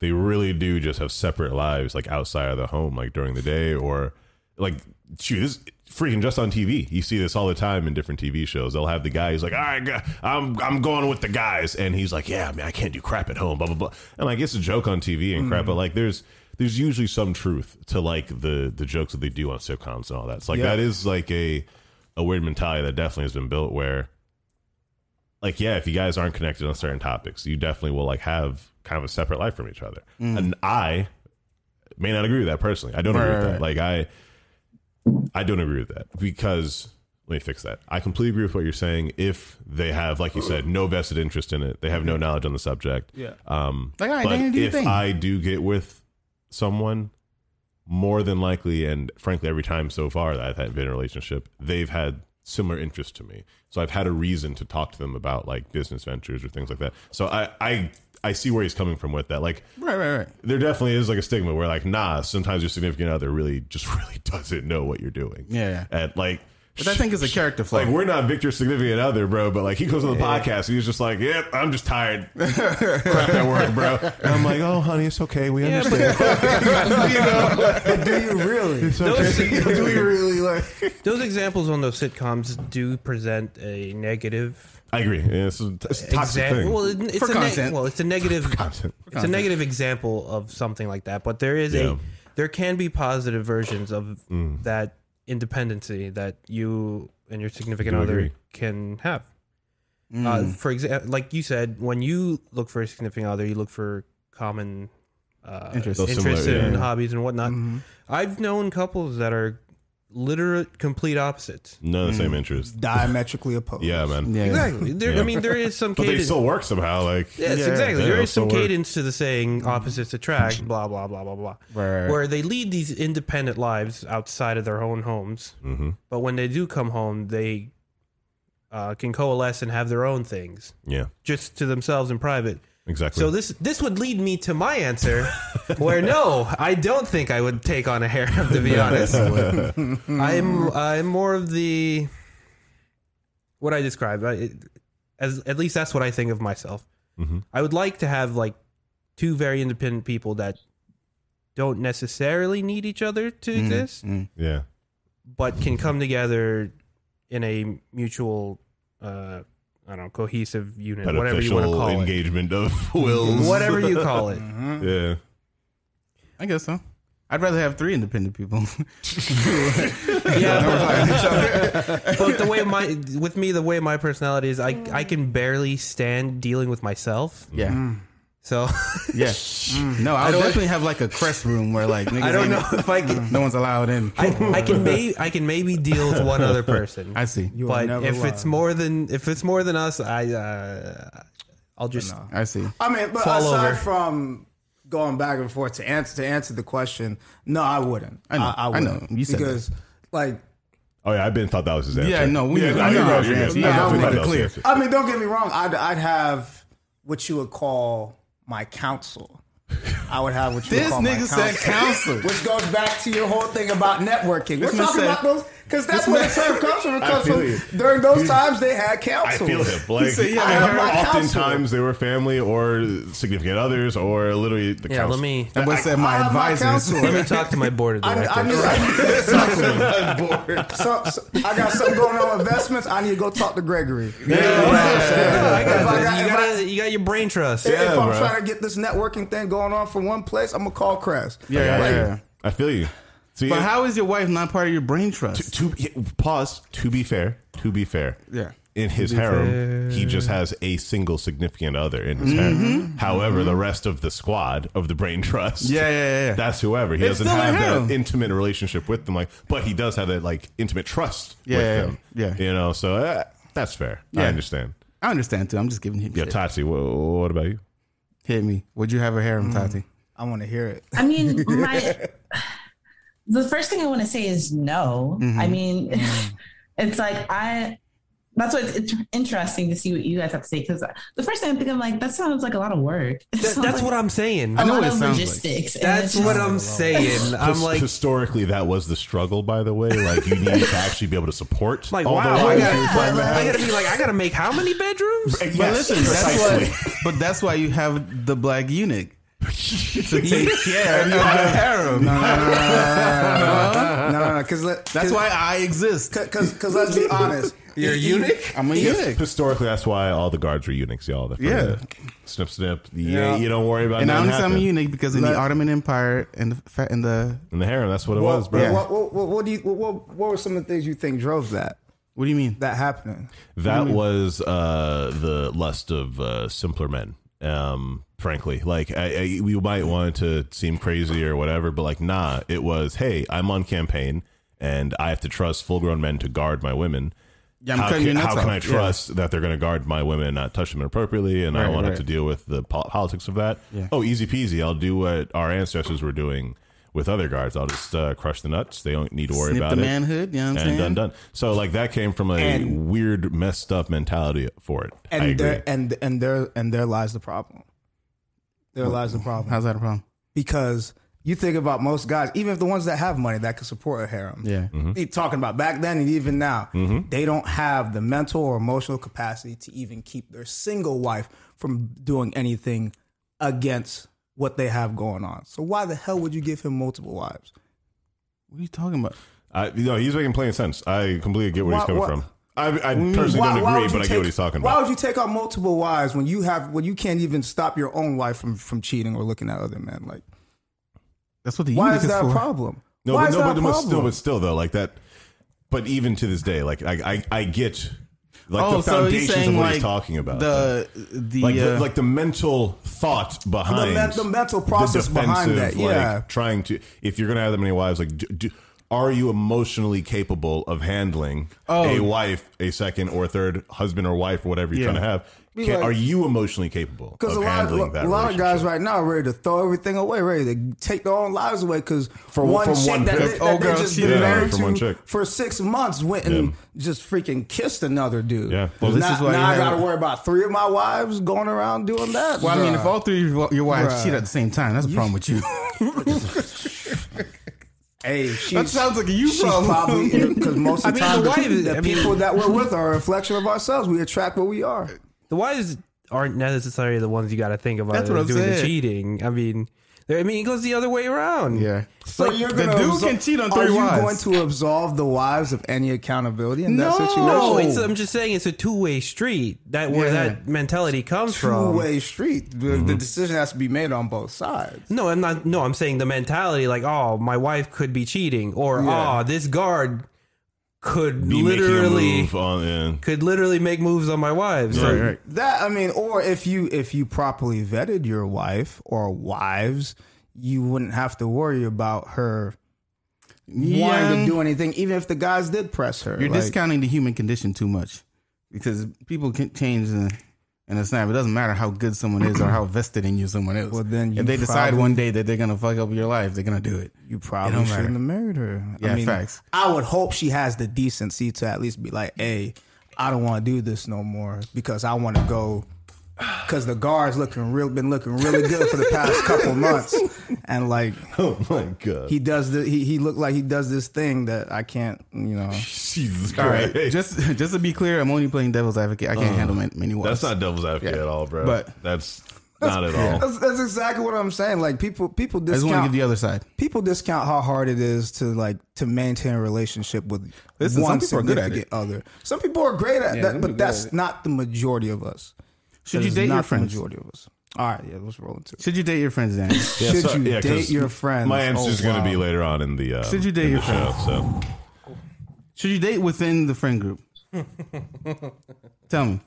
S3: they really do just have separate lives, like outside of the home, like during the day, or like shoot, this freaking just on TV. You see this all the time in different TV shows. They'll have the guy who's like, "All right, I'm I'm going with the guys," and he's like, "Yeah, man, I can't do crap at home." Blah blah blah. And like it's a joke on TV and crap, but mm. like there's there's usually some truth to like the the jokes that they do on sitcoms and all that. So like
S1: Yeah.
S3: that is like a a weird mentality that definitely has been built where like yeah, if you guys aren't connected on certain topics, you definitely will like have kind of a separate life from each other. And I may not agree with that personally. I don't agree with
S2: Right,
S3: that. Like I I don't agree with that because let me fix that. I completely agree with what you're saying. If they have, like you said, no vested interest in it, they have no knowledge on the subject.
S1: Yeah.
S3: Um,
S2: Like, right,
S3: but
S2: Daniel, do your
S3: if
S2: thing.
S3: I do get with someone, more than likely, and frankly, every time so far that I've had been in a relationship, they've had similar interest to me. So I've had a reason to talk to them about like business ventures or things like that. So I, I, I see where he's coming from with that. Like,
S2: Right, right, right.
S3: there definitely is like a stigma where like, nah, sometimes your significant other really just really doesn't know what you're doing.
S2: Yeah, yeah.
S3: And like,
S2: But I think is a character flaw.
S3: like we're not Victor's significant other, bro. But like he goes on the podcast, and he's just like, "Yep, I'm just tired, crap at work, bro." And I'm like, "Oh, honey, it's okay. We
S4: Yeah,
S3: understand."
S4: but
S3: you know,
S1: But do you really?
S3: it's okay.
S1: do we really like?
S4: those examples on those sitcoms do present a negative
S3: I agree. Yeah, it's a, it's a toxic
S4: example.
S3: thing.
S4: Well, it- it's
S2: For
S4: a neg-
S2: content.
S4: well, it's a negative.
S3: Content.
S4: It's a negative example of something like that, but there is
S3: Yeah.
S4: a there can be positive versions of
S3: Mm.
S4: that independency that you and your significant
S3: Do
S4: other
S3: agree.
S4: can have. Uh, for example, like you said, when you look for a significant other, you look for common uh,
S2: Interests.
S4: Interests
S3: similar-
S4: and
S3: yeah.
S4: hobbies and whatnot. I've known couples that are literate complete opposites.
S3: None of the
S2: Mm.
S3: same interests.
S1: Diametrically opposed.
S3: Yeah, man.
S2: yeah.
S4: Exactly. There,
S3: Yeah.
S4: I mean, there is some
S3: But they
S4: cadence.
S3: still work somehow. Like,
S4: Yes,
S2: Yeah.
S4: exactly.
S3: Yeah,
S4: there
S3: it'll
S4: some
S3: still work.
S4: cadence to the saying opposites attract, blah, blah, blah, blah, blah.
S2: Right, right.
S4: Where they lead these independent lives outside of their own homes.
S3: hmm
S4: But when they do come home, they uh, can coalesce and have their own things
S3: yeah,
S4: just to themselves in private.
S3: Exactly.
S4: So this this would lead me to my answer, where no, I don't think I would take on a harem. To be honest, I'm I'm more of the what I described. I, it, as at least that's what I think of myself.
S3: Mhm.
S4: I would like to have like two very independent people that don't necessarily need each other to exist,
S2: Mm.
S3: yeah,
S4: but can come together in a mutual, uh, I don't know, cohesive unit, whatever you want to
S3: beneficial
S4: call it,
S3: engagement of wills.
S4: whatever you call it. Mm-hmm.
S3: Yeah.
S2: I guess so. I'd rather have three independent people.
S4: Yeah, but, but the way my with me, the way my personality is, I I can barely stand dealing with myself.
S2: yeah. Mm.
S4: So
S2: Yeah. No, I would
S4: don't-
S2: definitely have like a crest room where like niggas
S4: I don't know if I can.
S2: no one's allowed in.
S4: I, I can may I can maybe deal with one other person.
S2: I see.
S1: You
S4: but
S1: never
S4: if
S1: lie.
S4: it's more than if it's more than us, I uh, I'll just
S1: No.
S2: I see.
S1: I mean, but
S4: Fall
S1: aside
S4: over.
S1: from going back and forth to answer to answer the question, no, I wouldn't.
S2: I know.
S1: I,
S2: I know.
S1: wouldn't.
S2: You said
S1: because, like,
S3: Oh yeah, I've been thought that was his answer.
S2: Yeah, no, we-
S3: yeah,
S2: I
S3: I
S2: know
S3: knew
S2: your
S3: your
S2: answer.
S3: answer.
S2: Yeah,
S3: I
S2: I
S3: definitely
S2: make
S3: thought
S2: it
S3: that
S2: clear.
S1: I mean, don't get me wrong. I'd, I'd have what you would call my counsel. I would have what you
S2: This
S1: would call my
S2: nigga said counsel.
S1: which goes back to your whole thing about networking. We're talking
S2: said-
S1: about those because that's
S2: this
S1: where
S2: man-
S1: the term comes from. It comes from
S3: you.
S1: during those times they had counsel.
S3: I feel him. Like,
S2: said, yeah,
S1: I have my
S3: oftentimes they were family or significant others or literally the
S4: yeah.
S3: council.
S4: Let me
S2: And what's said my
S1: I have my
S4: let me talk to my board of
S1: I,
S4: directors.
S1: I, need, I, need, so, so, I got something going on with investments. I need to go talk to Gregory.
S4: Yeah, I got
S1: If I
S4: this.
S1: got-
S4: you, gotta, you got your brain trust.
S1: If
S3: Yeah,
S1: I'm
S3: bro.
S1: trying to get this networking thing going on from one place, I'm gonna call Kress.
S2: Yeah, yeah, yeah.
S3: I feel you. See,
S2: But how is your wife not part of your brain trust?
S3: to, to pause. To be fair, to be fair,
S2: Yeah.
S3: In his harem, he just has a single significant other in his harem. However, the rest of the squad of the brain trust,
S2: Mm-hmm. Yeah, yeah, yeah, yeah.
S3: that's whoever. He
S2: It's
S3: doesn't have
S2: harem.
S3: that intimate relationship with them, like, but he does have that like intimate trust
S2: Yeah,
S3: with
S2: yeah,
S3: them.
S2: yeah.
S3: you know. So uh, that's fair. I understand.
S2: I understand too. I'm just giving him
S3: Yeah,
S2: shit.
S3: Tati, wha- what about you?
S2: Hit me. Would you have a
S1: Mm.
S2: harem, Tati?
S1: I want to hear it.
S5: I mean, my the first thing I want to say is no.
S2: Mm-hmm.
S5: I mean, it's like I. That's why it's int- interesting to see what you guys have to say because the first thing I'm thinking, I'm like, that sounds like a lot of work. It
S4: Th-
S5: sounds
S4: that's
S5: like
S4: what I'm saying.
S5: a
S2: know
S5: lot
S2: what it
S5: of
S2: sounds like.
S5: logistics. and
S4: That's what I'm saying. I'm like,
S3: historically, that was the struggle. By the way, like you needed to actually be able to support.
S4: like
S3: all
S4: wow,
S3: the
S4: I gotta,
S3: you were
S4: I
S3: have.
S4: gotta be like, I gotta make how many bedrooms?
S2: But
S3: Yes,
S2: listen, that's
S3: precisely.
S2: why. But that's why you have the black eunuch care of the harem.
S1: No, no, no. no, no, Because
S2: That's why I exist.
S1: Because let's be honest.
S4: You're a eunuch.
S2: I'm a eunuch.
S3: Historically, that's why all the guards were eunuchs, y'all.
S2: Yeah.
S3: snip, snip.
S1: Yeah.
S3: Yeah, you don't worry about.
S2: And I
S3: nothing
S2: only say I'm a eunuch because in the Ottoman Empire and the and the
S3: in the harem. That's what it was, bro.
S1: what, what, what, what do you? What, what, what were some of the things you think drove that
S2: what do you mean?
S1: that happening?
S3: That was uh, the lust of uh, simpler men. Um, frankly, like I, I, we might want to seem crazy or whatever, but like, nah. It was, hey, I'm on campaign and I have to trust full-grown men to guard my women.
S2: Yeah, I'm
S3: how can, how can. I trust that they're going to guard my women and not touch them inappropriately, and I
S2: Right,
S3: don't want to
S2: right.
S3: to deal with the pol- politics of that?
S2: Yeah.
S3: Oh, easy peasy. I'll do what our ancestors were doing with other guards. I'll just uh, crush the nuts. They don't need to worry
S2: Snip
S3: about
S2: the
S3: it
S2: manhood. You know what I'm
S3: and
S2: saying?
S3: done done. So like that came from a
S1: And-
S3: weird, messed up mentality for it. I
S1: And
S3: agree.
S1: there and and there and there lies the problem. There lies the problem
S2: How's that a problem?
S1: because you think about most guys, even if the ones that have money that can support a harem.
S2: Yeah.
S1: You talking about back then and even now, they don't have the mental or emotional capacity to even keep their single wife from doing anything against what they have going on. So why the hell would you give him multiple wives?
S2: What are you talking about?
S3: I, you know, he's making plain sense. I completely get where
S1: Why-
S3: he's coming
S1: why-
S3: from. I, I personally
S1: Why-
S3: don't agree,
S1: would you
S3: but I get what he's talking about.
S1: Why would you take on multiple wives when you have when you can't even stop your own wife from from cheating or looking at other men? Like,
S2: That's what the
S1: why
S2: eunuch
S1: is that a problem?
S3: No,
S1: why
S3: but
S1: is
S3: no,
S1: that
S3: but,
S1: a
S3: but
S1: problem?
S3: still, but still though, like that. But even to this day, like I, I, I get like
S2: Oh,
S3: the
S2: so
S3: foundations
S2: saying
S3: of what
S2: like
S3: he's talking about.
S2: the the,
S3: like, the,
S2: uh,
S3: like the mental thought behind
S1: men- the mental process
S3: the
S1: behind that, yeah.
S3: Like trying to, if you're gonna have that many wives, like, do, do, are you emotionally capable of handling
S2: Oh.
S3: a wife, a second or third husband or wife or whatever you're
S2: Yeah.
S3: trying to have?
S1: Be
S3: Can,
S1: like-
S3: are you emotionally capable
S1: Because
S3: of
S1: a lot,
S3: handling
S1: of,
S3: that?
S1: a lot of guys right now are ready to throw everything away, ready to take their own lives away because
S3: For-
S1: one
S3: from
S1: chick
S3: one
S1: that,
S3: chick.
S1: they,
S2: Oh,
S1: that they just
S2: she-
S1: been
S3: Yeah,
S1: married
S3: from
S1: to
S3: chick.
S1: for six months went and
S3: Yeah.
S1: just freaking kissed another dude.
S3: Yeah.
S2: Well, this
S1: now,
S2: is why
S1: now
S2: you
S1: I got to worry about three of my wives going around doing that.
S2: well, I mean, if all three of your- your wives
S1: Bruh.
S2: cheat at the same time, that's a problem with you.
S1: hey, she's,
S2: that sounds like a you problem.
S1: probably because most of the
S4: I mean,
S1: time
S4: the wife-
S1: the
S4: I mean-
S1: people that we're with are a reflection of ourselves. We attract what we are.
S4: The wives aren't necessarily the ones you got to think about
S2: That's what I'm
S4: doing the cheating. I mean, I mean, it goes the other way around.
S2: yeah.
S1: So
S2: Like,
S1: you're
S2: the
S1: gonna
S2: dude
S1: absol-
S2: can cheat on
S1: Are
S2: three
S1: you
S2: wives.
S1: going to absolve the wives of any accountability in that
S2: No.
S1: situation?
S4: No, it's, I'm just saying it's a two way street. That where
S2: Yeah.
S4: that mentality comes from.
S1: two
S4: from.
S1: way street. The, the
S3: Mm-hmm.
S1: decision has to be made on both sides.
S4: No, I'm not. No, I'm saying the mentality, like, oh, my wife could be cheating, or
S1: Yeah.
S4: oh, this guard could
S3: Be
S4: literally
S3: on, yeah.
S4: could literally make moves on my wives.
S2: Right, right.
S1: That I mean, or if you if you properly vetted your wife or wives, you wouldn't have to worry about her wanting to do anything, even if the guys did press her.
S2: You're
S1: Like,
S2: discounting the human condition too much because people can change in, in a snap. It doesn't matter how good someone is or how vested in you someone is.
S1: Well, then you
S2: if they decide
S1: probably-
S2: one day that they're gonna fuck up your life, they're gonna do it.
S1: You probably
S2: don't
S1: shouldn't have married her.
S2: Yeah,
S1: I mean,
S2: facts.
S1: I would hope she has the decency to at least be like, "Hey, I don't want to do this no more because I want to go." Because the guard's looking real, been looking really good for the past couple months, and like
S3: Oh my god,
S1: he does the he he looked like he does this thing that I can't, you know.
S3: Jesus
S2: All right,
S3: Christ.
S2: just just to be clear, I'm only playing devil's advocate. I can't uh, handle many, many wives.
S3: That's not devil's advocate
S2: Yeah.
S3: at all, bro.
S2: But-
S3: that's not at all.
S1: That's, that's exactly what I'm saying. Like people people discount.
S2: I just want to
S1: discount
S2: give the other side.
S1: people discount how hard it is to like to maintain a relationship with
S2: Listen,
S1: one
S2: some people are good at
S1: significant other. Some people are great at
S2: Yeah,
S1: that, but that's not the majority of us.
S2: Should you date your
S1: the
S2: friends?
S1: Majority of us. All right, yeah, let's roll into it.
S2: Should you date your friends, Danny?
S3: Yeah,
S1: Should
S3: so-
S1: you
S3: yeah, 'cause
S1: date your friends?
S3: My answer is
S1: Oh,
S3: going to
S1: wow.
S3: be later on in the. Uh,
S2: Should you date
S3: in
S2: your
S3: the show? So
S2: Should you date within the friend group? Tell me.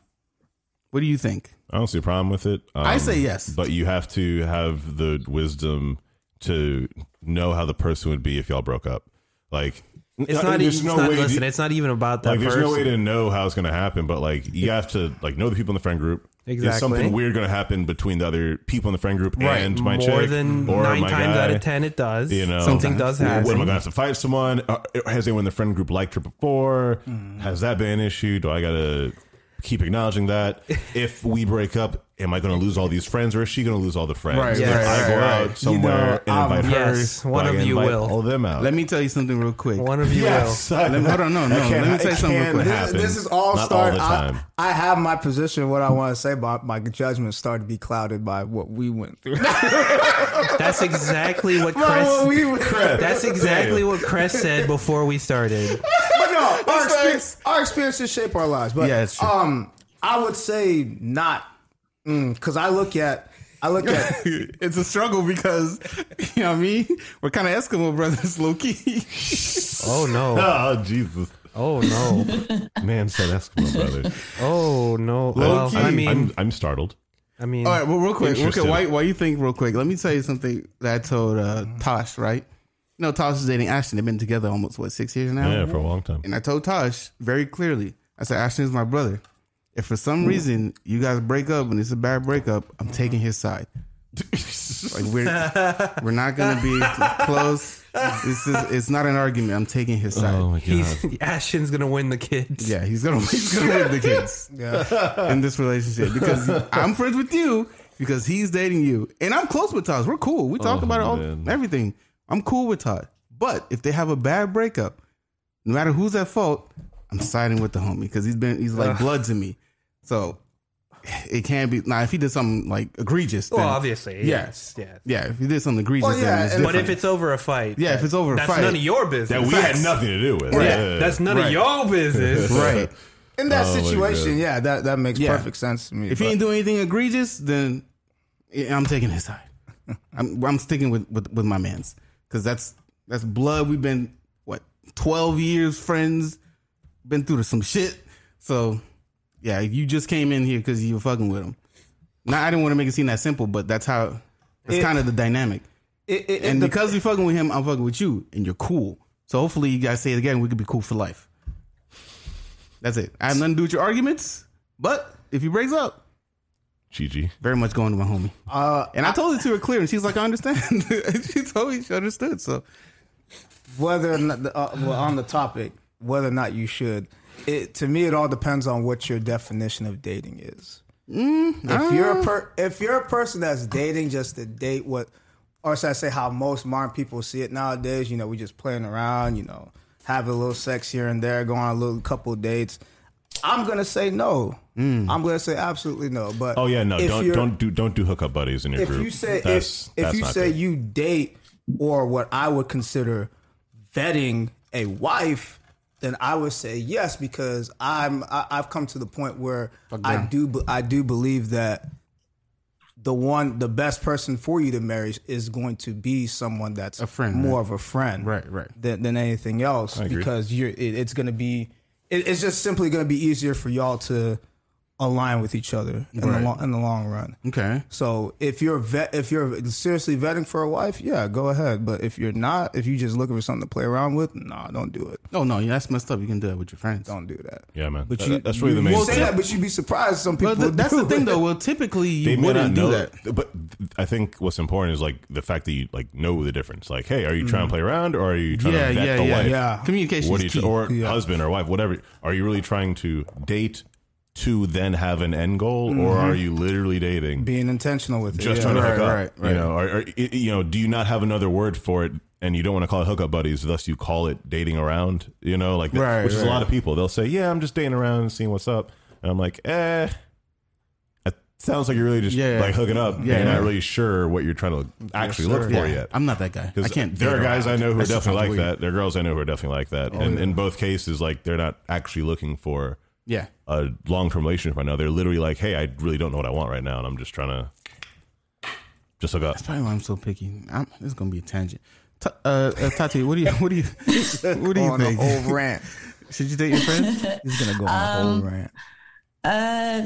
S2: What do you think?
S3: I don't see a problem with it. Um,
S2: I say yes.
S3: but you have to have the wisdom to know how the person would be if y'all broke up. Like,
S4: It's
S3: uh,
S4: not.
S3: there's
S4: It's
S3: no
S4: not
S3: way to-
S4: listen, it's not even about that
S3: like there's
S4: person.
S3: no way to know how it's going to happen but like you have to like know the people in the friend group Is
S4: Exactly.
S3: something weird going to happen between the other people in the friend group
S2: Right.
S3: and my
S4: More
S3: chick
S4: than
S3: or
S4: nine
S3: my
S4: times
S3: guy?
S4: out of ten, it does.
S3: You know,
S4: something does happen.
S3: What am I going to have to fight someone? Uh, Has anyone in the friend group liked her before?
S4: Mm.
S3: Has that been an issue? Do I got to keep acknowledging that? if we break up, am I going to lose all these friends, or is she going to lose all the friends?
S2: Right,
S3: if
S2: right,
S3: I go
S2: right,
S3: out
S2: right.
S3: somewhere
S1: You know,
S3: and invite
S4: um,
S3: her,
S4: yes, one
S3: I
S4: of you will.
S3: All them out.
S2: Let me tell you something real quick.
S4: One of you
S3: Yes.
S2: Let me- hold on, no, no. Let me
S3: it
S2: tell you something real quick.
S3: happen.
S1: This is all
S3: Not
S1: start.
S3: all the
S1: I,
S3: time.
S1: I have my position. What I want to say, but my judgment started to be clouded by what we went through.
S4: That's exactly what
S1: what
S4: Kress.
S1: we went through.
S4: That's exactly what Kress said before we started.
S1: But no, our, experience, our experiences shape our lives. But
S2: Yeah, it's true.
S1: um, I would say not because I look at I look at
S2: it's a struggle because you know what I mean. We're kind of Eskimo brothers, low key.
S4: Oh no!
S3: Oh Jesus!
S4: Oh no!
S3: Man said Eskimo brothers.
S4: Oh no!
S2: Low
S4: Well,
S2: key.
S4: I mean,
S3: I'm, I'm startled.
S4: I mean,
S2: All right, well, real quick, real quick. Why, why you think real quick? Let me tell you something that I told uh, Tosh. Right? You know, Tosh is dating Ashton. They've been together almost what six years now.
S3: Yeah, for a long time.
S2: And I told Tosh very clearly. I said, Ashton is my brother. If for some reason you guys break up and it's a bad breakup, I'm taking his side. like we're we're not gonna be close. This is it's not an argument. I'm taking his side.
S3: Oh my god!
S4: he's Ashton's gonna win the kids.
S2: Yeah, he's gonna he's gonna win the kids in this relationship because I'm friends with you because he's dating you, and I'm close with Todd. We're cool. We talk
S3: Oh,
S2: about it all
S3: man.
S2: everything. I'm cool with Todd, but if they have a bad breakup, no matter who's at fault, I'm siding with the homie because he's been he's like blood to me. So it can't be now if he did something like egregious. Then,
S4: Well, obviously,
S2: Yeah.
S4: yes, yes.
S2: yeah, if he did something egregious,
S1: Well, yeah,
S2: then it's
S4: But if it's over a fight,
S2: Yeah, if it's over a
S4: that's
S2: fight.
S4: none of your business.
S3: that we
S2: Facts.
S3: had nothing to do with.
S2: Yeah,
S4: That's none of your business.
S2: right.
S1: in that
S3: Oh,
S1: situation. Yeah, that that makes
S2: Yeah.
S1: perfect sense to me.
S2: If he
S1: but-
S2: ain't doing anything egregious, then yeah, I'm taking his side. I'm, I'm sticking with, with, with my man's because that's that's blood. We've been what twelve years friends, been through some shit. So yeah, you just came in here because you were fucking with him. Now I didn't want to make it seem that simple, but that's how that's
S1: It-
S2: kind of the dynamic.
S1: it, it,
S2: And because you're fucking with him, I'm fucking with you, and you're cool. So hopefully you guys say it again. We could be cool for life. That's it. I have nothing to do with your arguments, but if he breaks up,
S3: GG.
S2: very much going to my homie.
S1: uh,
S2: And I told it to her clear, and she's like, I understand. she told me she understood. So
S1: whether or not the, uh, well, on the topic, whether or not you should, it to me it all depends on what your definition of dating is. if you're a per, if you're a person that's dating just to date what, or should I say how most modern people see it nowadays? You know, we just playing around. You know, having a little sex here and there, going on a little couple dates. I'm gonna say no. Mm. I'm gonna say absolutely no. But
S3: Oh yeah, no, don't don't do don't do hookup buddies in your
S1: if
S3: group.
S1: you say
S3: That's-
S1: if if you say
S3: good.
S1: you date or what I would consider vetting a wife, then I would say yes because I'm I, I've come to the point where I do I do believe that the one the best person for you to marry is going to be someone that's
S2: A friend,
S1: more
S2: right?
S1: of a friend,
S2: Right, right.
S1: than, than anything else
S3: agree.
S1: because you're it, it's going to be it, it's just simply going to be easier for y'all to align with each other in
S2: Right.
S1: the long, in the long run.
S2: okay,
S1: So if you're vet, if you're seriously vetting for a wife, yeah, go ahead. But if you're not, if you're just looking for something to play around with, nah, don't do it.
S2: oh no, yeah, that's messed up. You can do it with your friends.
S1: Don't do that.
S3: yeah, man.
S1: But
S3: That-
S1: you,
S3: that's really the
S1: you-
S3: main
S1: you say
S3: thing.
S1: that, but you'd be surprised. Some people.
S2: But th- that's
S1: do
S2: the thing,
S1: it.
S2: though. Well, typically
S3: they
S2: you
S3: may not
S2: wouldn't do
S3: know
S2: that.
S3: but I think what's important is like the fact that you like know the difference. Like, hey, are you trying to mm. play around or are you trying
S2: Yeah,
S3: to vet
S2: yeah,
S3: the
S2: yeah,
S3: wife?
S1: Yeah.
S2: Communication
S3: What are you
S2: key.
S3: or
S1: Yeah.
S3: husband or wife, whatever? Are you really trying to date to then have an end goal, or are you literally dating
S1: being intentional with it.
S3: just
S1: yeah.
S3: trying to hook up?
S2: right, right.
S3: You know, or, or you know, do you not have another word for it? And you don't want to call it hookup buddies, thus you call it dating around. You know, like that,
S2: Right,
S3: which is a lot of people. They'll say, "Yeah, I'm just dating around and seeing what's up," and I'm like, "Eh." It sounds like you're really just
S2: Yeah.
S3: like hooking up.
S2: Yeah.
S3: and you're not really sure what you're trying to actually look for yet.
S2: I'm not that guy. I can't.
S3: There are guys
S2: around.
S3: I know who are definitely like
S2: weird.
S3: that. There are girls I know who are definitely like that. and in both cases, like they're not actually looking for
S2: Yeah,
S3: a long term relationship right now. They're literally like, "Hey, I really don't know what I want right now, and I'm just trying to just hook up."
S2: that's probably why I'm so picky. I'm, this is gonna be a tangent. Ta- uh, uh, Tati, what do you, what do you, what do you
S1: on a
S2: think?
S1: whole rant.
S2: Should you date your friend?
S1: He's gonna go on a
S5: Um,
S1: whole rant.
S5: Uh,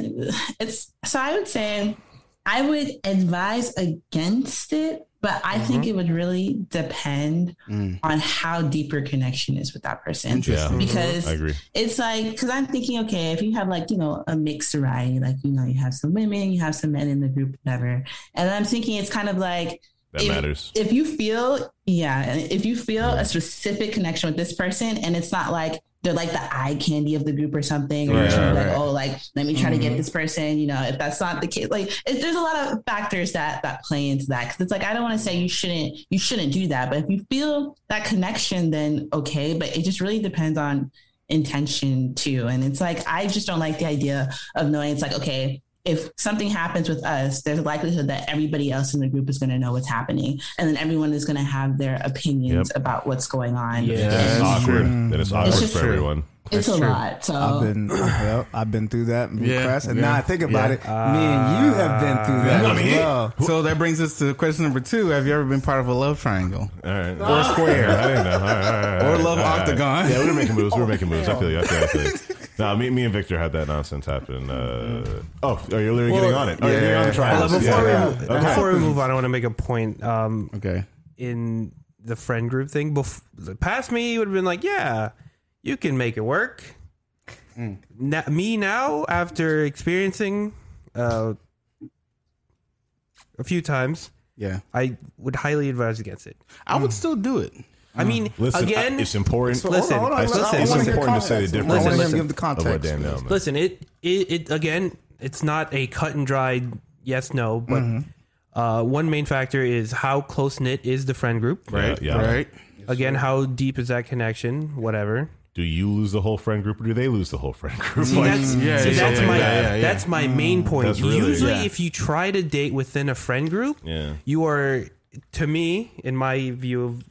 S5: it's so I would say I would advise against it, But I
S2: Mm-hmm.
S5: think it would really depend
S2: Mm.
S5: on how deep your connection is with that person.
S2: Interesting.
S5: Because
S3: I agree.
S5: it's like because I'm thinking, okay, if you have like you know a mixed variety, like you know you have some women, you have some men in the group, whatever, and I'm thinking it's kind of like
S3: That
S5: if,
S3: matters.
S5: If you feel, yeah, if you feel a specific connection with this person, and it's not like they're like the eye candy of the group or something, or
S2: Right,
S5: you're trying to
S2: right,
S5: like,
S2: right.
S5: oh, like let me try to
S1: Mhm.
S5: get this person. You know, if that's not the case, like it, there's a lot of factors that that play into that. Because it's like I don't want to say you shouldn't you shouldn't do that, but if you feel that connection, then okay. But it just really depends on intention too. And it's like I just don't like the idea of knowing it's like, okay, if something happens with us, there's a likelihood that everybody else in the group is going to know what's happening. And then everyone is going to have their opinions about what's going on.
S4: Yeah.
S5: And
S3: It's awkward. Then it's awkward
S5: just
S3: for
S5: true.
S3: everyone.
S5: It's a
S2: true.
S5: lot. So
S1: I've been, well, I've been through that
S2: Yeah,
S1: Kress, and
S2: yeah,
S1: now I think about
S4: yeah.
S1: it. me and you have been through that
S3: Uh,
S1: as well.
S2: So that brings us to question number two. Have you ever been part of a love triangle
S3: All right.
S2: or a square
S3: I didn't know. All right, right, all
S2: or
S3: right,
S2: love
S3: all right.
S2: octagon?
S3: Yeah, we were making moves. We were making moves. I feel you. I feel you. I feel you. No, me, me and Victor had that nonsense happen. Uh, oh, are you literally getting on it? Oh, you're on the
S2: yeah.
S4: Well, before,
S3: Yeah,
S4: we,
S3: yeah. Okay.
S4: before we move on, I want to make a point. Um,
S2: Okay.
S4: in the friend group thing, bef- past me would have been like, yeah, you can make it work. Na- me now, after experiencing uh, a few times,
S2: Yeah.
S4: I would highly advise against it.
S2: I would still do it.
S4: I mean,
S3: Listen,
S4: again,
S3: I- it's important.
S4: Listen,
S1: Hold on, hold on.
S4: listen,
S1: I
S3: it's
S1: wanna
S3: important to say the difference.
S1: I want
S4: Listen,
S1: give the context.
S3: what Dan
S4: listen, it, it, it again, it's not a cut and dried yes no, but uh, one main factor is how close knit is the friend group.
S3: Right. Yeah.
S2: Right.
S4: Again, how deep is that connection? Whatever.
S3: Do you lose the whole friend group, or do they lose the whole friend group?
S4: See,
S3: Like,
S4: that's, mm,
S2: yeah,
S4: see,
S2: yeah,
S4: that's
S2: yeah,
S4: my that's main mm,
S3: point. Really-
S4: Usually,
S2: yeah.
S4: if you try to date within a friend group,
S3: Yeah.
S4: you are, to me, in my view of,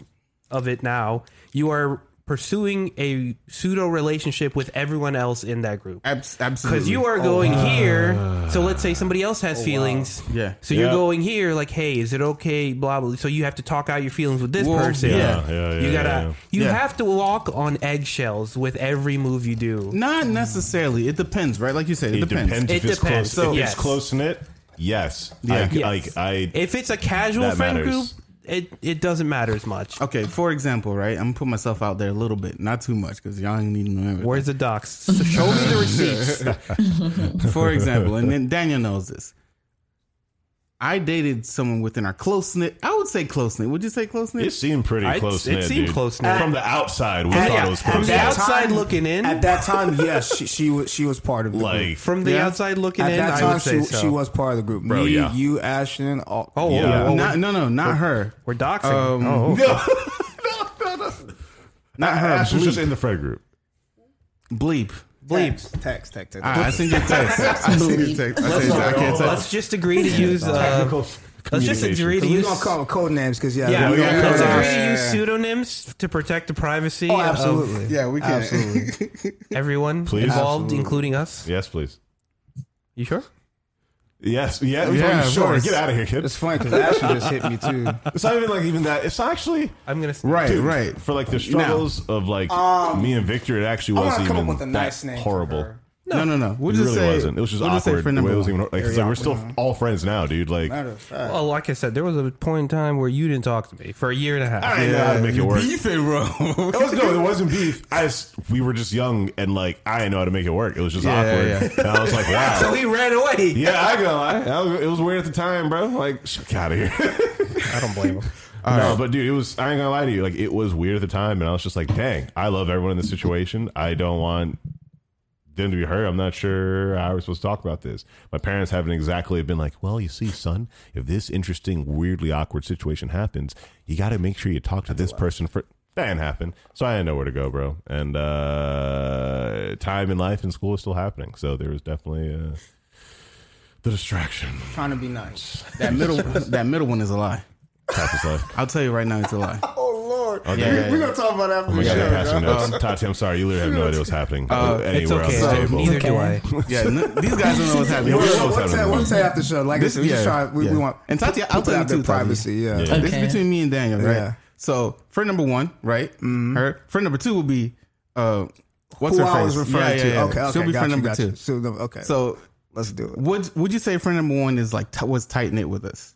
S4: of it now, you are pursuing a pseudo relationship with everyone else in that group.
S2: Abs- absolutely.
S4: Because you are going oh. here, ah. so let's say somebody else has oh, feelings.
S2: Yeah.
S4: So you're going here, like, hey, is it okay? Blah blah. So you have to talk out your feelings with this
S2: Well,
S4: person.
S2: yeah.
S3: Yeah, yeah, yeah,
S4: You gotta.
S3: yeah, yeah.
S4: You
S2: Yeah.
S4: have to walk on eggshells with every move you do.
S2: Not necessarily. It depends, right? Like you said, it,
S3: It
S2: depends.
S3: depends, if
S4: It
S3: it's
S4: depends.
S3: close.
S4: So-
S3: if
S4: Yes.
S3: it's close knit, yes.
S2: Yeah.
S3: I,
S4: Yes.
S3: Like I.
S4: If it's a casual friend
S3: matters.
S4: group, it it doesn't matter as much.
S2: Okay, for example, right? I'm gonna put myself out there a little bit, not too much, because y'all ain't need to know everything.
S4: Where's the docs? So show me the receipts.
S2: for example, and then Daniel knows this. I dated someone within our close knit. I would say close knit. Would you say close knit?
S3: It seemed pretty
S4: I-
S3: close
S4: it
S3: knit.
S4: seemed
S3: dude.
S4: close-knit.
S3: From the outside. We
S1: At-
S3: thought
S1: yeah,
S3: it was
S1: at
S3: close
S4: the
S3: knit.
S1: that
S4: outside looking in?
S1: At that time, yes, she, she was she was part of the group.
S4: From the
S2: Yeah.
S4: outside looking
S1: At
S4: in,
S1: that
S4: I
S1: time,
S4: would say
S1: she,
S4: so.
S1: she was part of the group.
S3: Bro,
S1: Me,
S3: yeah.
S1: you, Ashton. All,
S4: Oh,
S3: Yeah.
S4: oh,
S2: Not, no, no, not her.
S4: we're doxing.
S2: Um,
S4: oh,
S2: Not her.
S3: Ash was
S2: Bleep.
S3: just in the friend group.
S2: Bleep.
S4: Bleep.
S1: text, text, text. text.
S2: I, I send you a text. I send you a text. I, send you, I can't text.
S4: Let's just agree to use. Uh, let's just agree to use.
S1: We're gonna call them code names because yeah,
S4: Yeah,
S1: we
S2: yeah,
S1: gonna
S4: let's
S1: call them-
S4: agree to use
S1: yeah, yeah.
S4: pseudonyms to protect the privacy
S1: Oh, absolutely.
S4: of
S2: Yeah, we can.
S1: Absolutely.
S4: everyone
S3: Please.
S4: involved,
S1: Absolutely.
S4: including us.
S3: Yes, please.
S4: You sure?
S3: Yes. Yeah.
S2: Yeah, of
S3: sure.
S2: course.
S3: Get out of here, kid.
S1: It's funny because Ashley just hit me too.
S3: It's not even like even that. It's actually
S4: I'm gonna. Say.
S2: Right,
S3: Dude,
S2: right.
S3: For like the struggles of like um, me and Victor, it actually
S1: I want
S3: wasn't
S1: to come
S3: even
S1: up with a
S3: that
S1: nice name. for
S3: horrible.
S1: her.
S2: No, no, no. We'll
S3: It
S2: just
S3: really
S2: say
S3: wasn't. It was just
S2: we'll just say
S3: awkward.
S2: friend number
S3: it was
S2: one.
S3: even, like, 'cause, like, we're still all friends now, dude. Like,
S1: Matter of fact.
S4: Well, like I said, there was a point in time where you didn't talk to me for a year and a half.
S3: I didn't know how to make it work.
S2: Beefing, bro.
S3: It was no, it wasn't beef. I just, we were just young and like I didn't know how to make it work. It was just
S2: Yeah,
S3: awkward,
S2: yeah.
S3: and I was like, wow.
S4: So he ran away.
S3: yeah, I go lie. I was- It was weird at the time, bro. Like, sh- get out of here.
S4: I don't blame him.
S3: no, but dude, it was. I ain't gonna lie to you. Like, it was weird at the time, and I was just like, dang, I love everyone in this situation. I don't want them to be hurt. I'm not sure how we're supposed to talk about this. My parents haven't exactly been like, well, you see, son, if this interesting, weirdly awkward situation happens, you got to make sure you talk to this person for. That didn't happen, so I didn't know where to go, bro. And uh time in life and school is still happening, so there was definitely uh, the distraction.
S1: Trying to be nice.
S2: that middle, that middle one is a lie.
S3: Top is life.
S2: I'll tell you right now, it's a lie.
S1: Oh
S3: Okay.
S2: Yeah, yeah,
S1: we're gonna talk about that after
S3: Oh
S1: the
S3: my god,
S1: show.
S3: passing
S1: bro.
S3: notes. Tati, I'm sorry. You literally have no idea what's happening
S2: Uh,
S3: anywhere
S4: It's okay.
S3: on the
S4: So
S3: table.
S4: neither do I.
S2: Yeah, n- these guys don't know what's happening.
S3: Yeah,
S1: We'll,
S3: we're
S1: we'll,
S3: supposed
S1: we'll,
S3: have
S1: say,
S3: a-
S1: we'll say after the show. Like
S2: This-
S1: I said, we just try. We,
S2: yeah.
S1: we want
S2: And Tati, I'll
S1: people
S2: tell you
S1: have their
S2: too, Tati.
S1: privacy. Yeah.
S3: Yeah.
S2: It's
S5: Okay.
S2: between me and Daniel, right?
S1: Yeah.
S2: So friend number one, right? Her friend number two will be uh, what's
S1: Who
S2: her
S1: I
S2: face?
S1: was referring
S2: Yeah, yeah,
S1: to.
S2: yeah.
S1: Okay, okay.
S2: She'll be
S1: got
S2: friend
S1: you,
S2: number two.
S1: you. So, okay.
S2: So
S1: let's do it.
S2: would would you say friend number one is like t- was tight knit with us?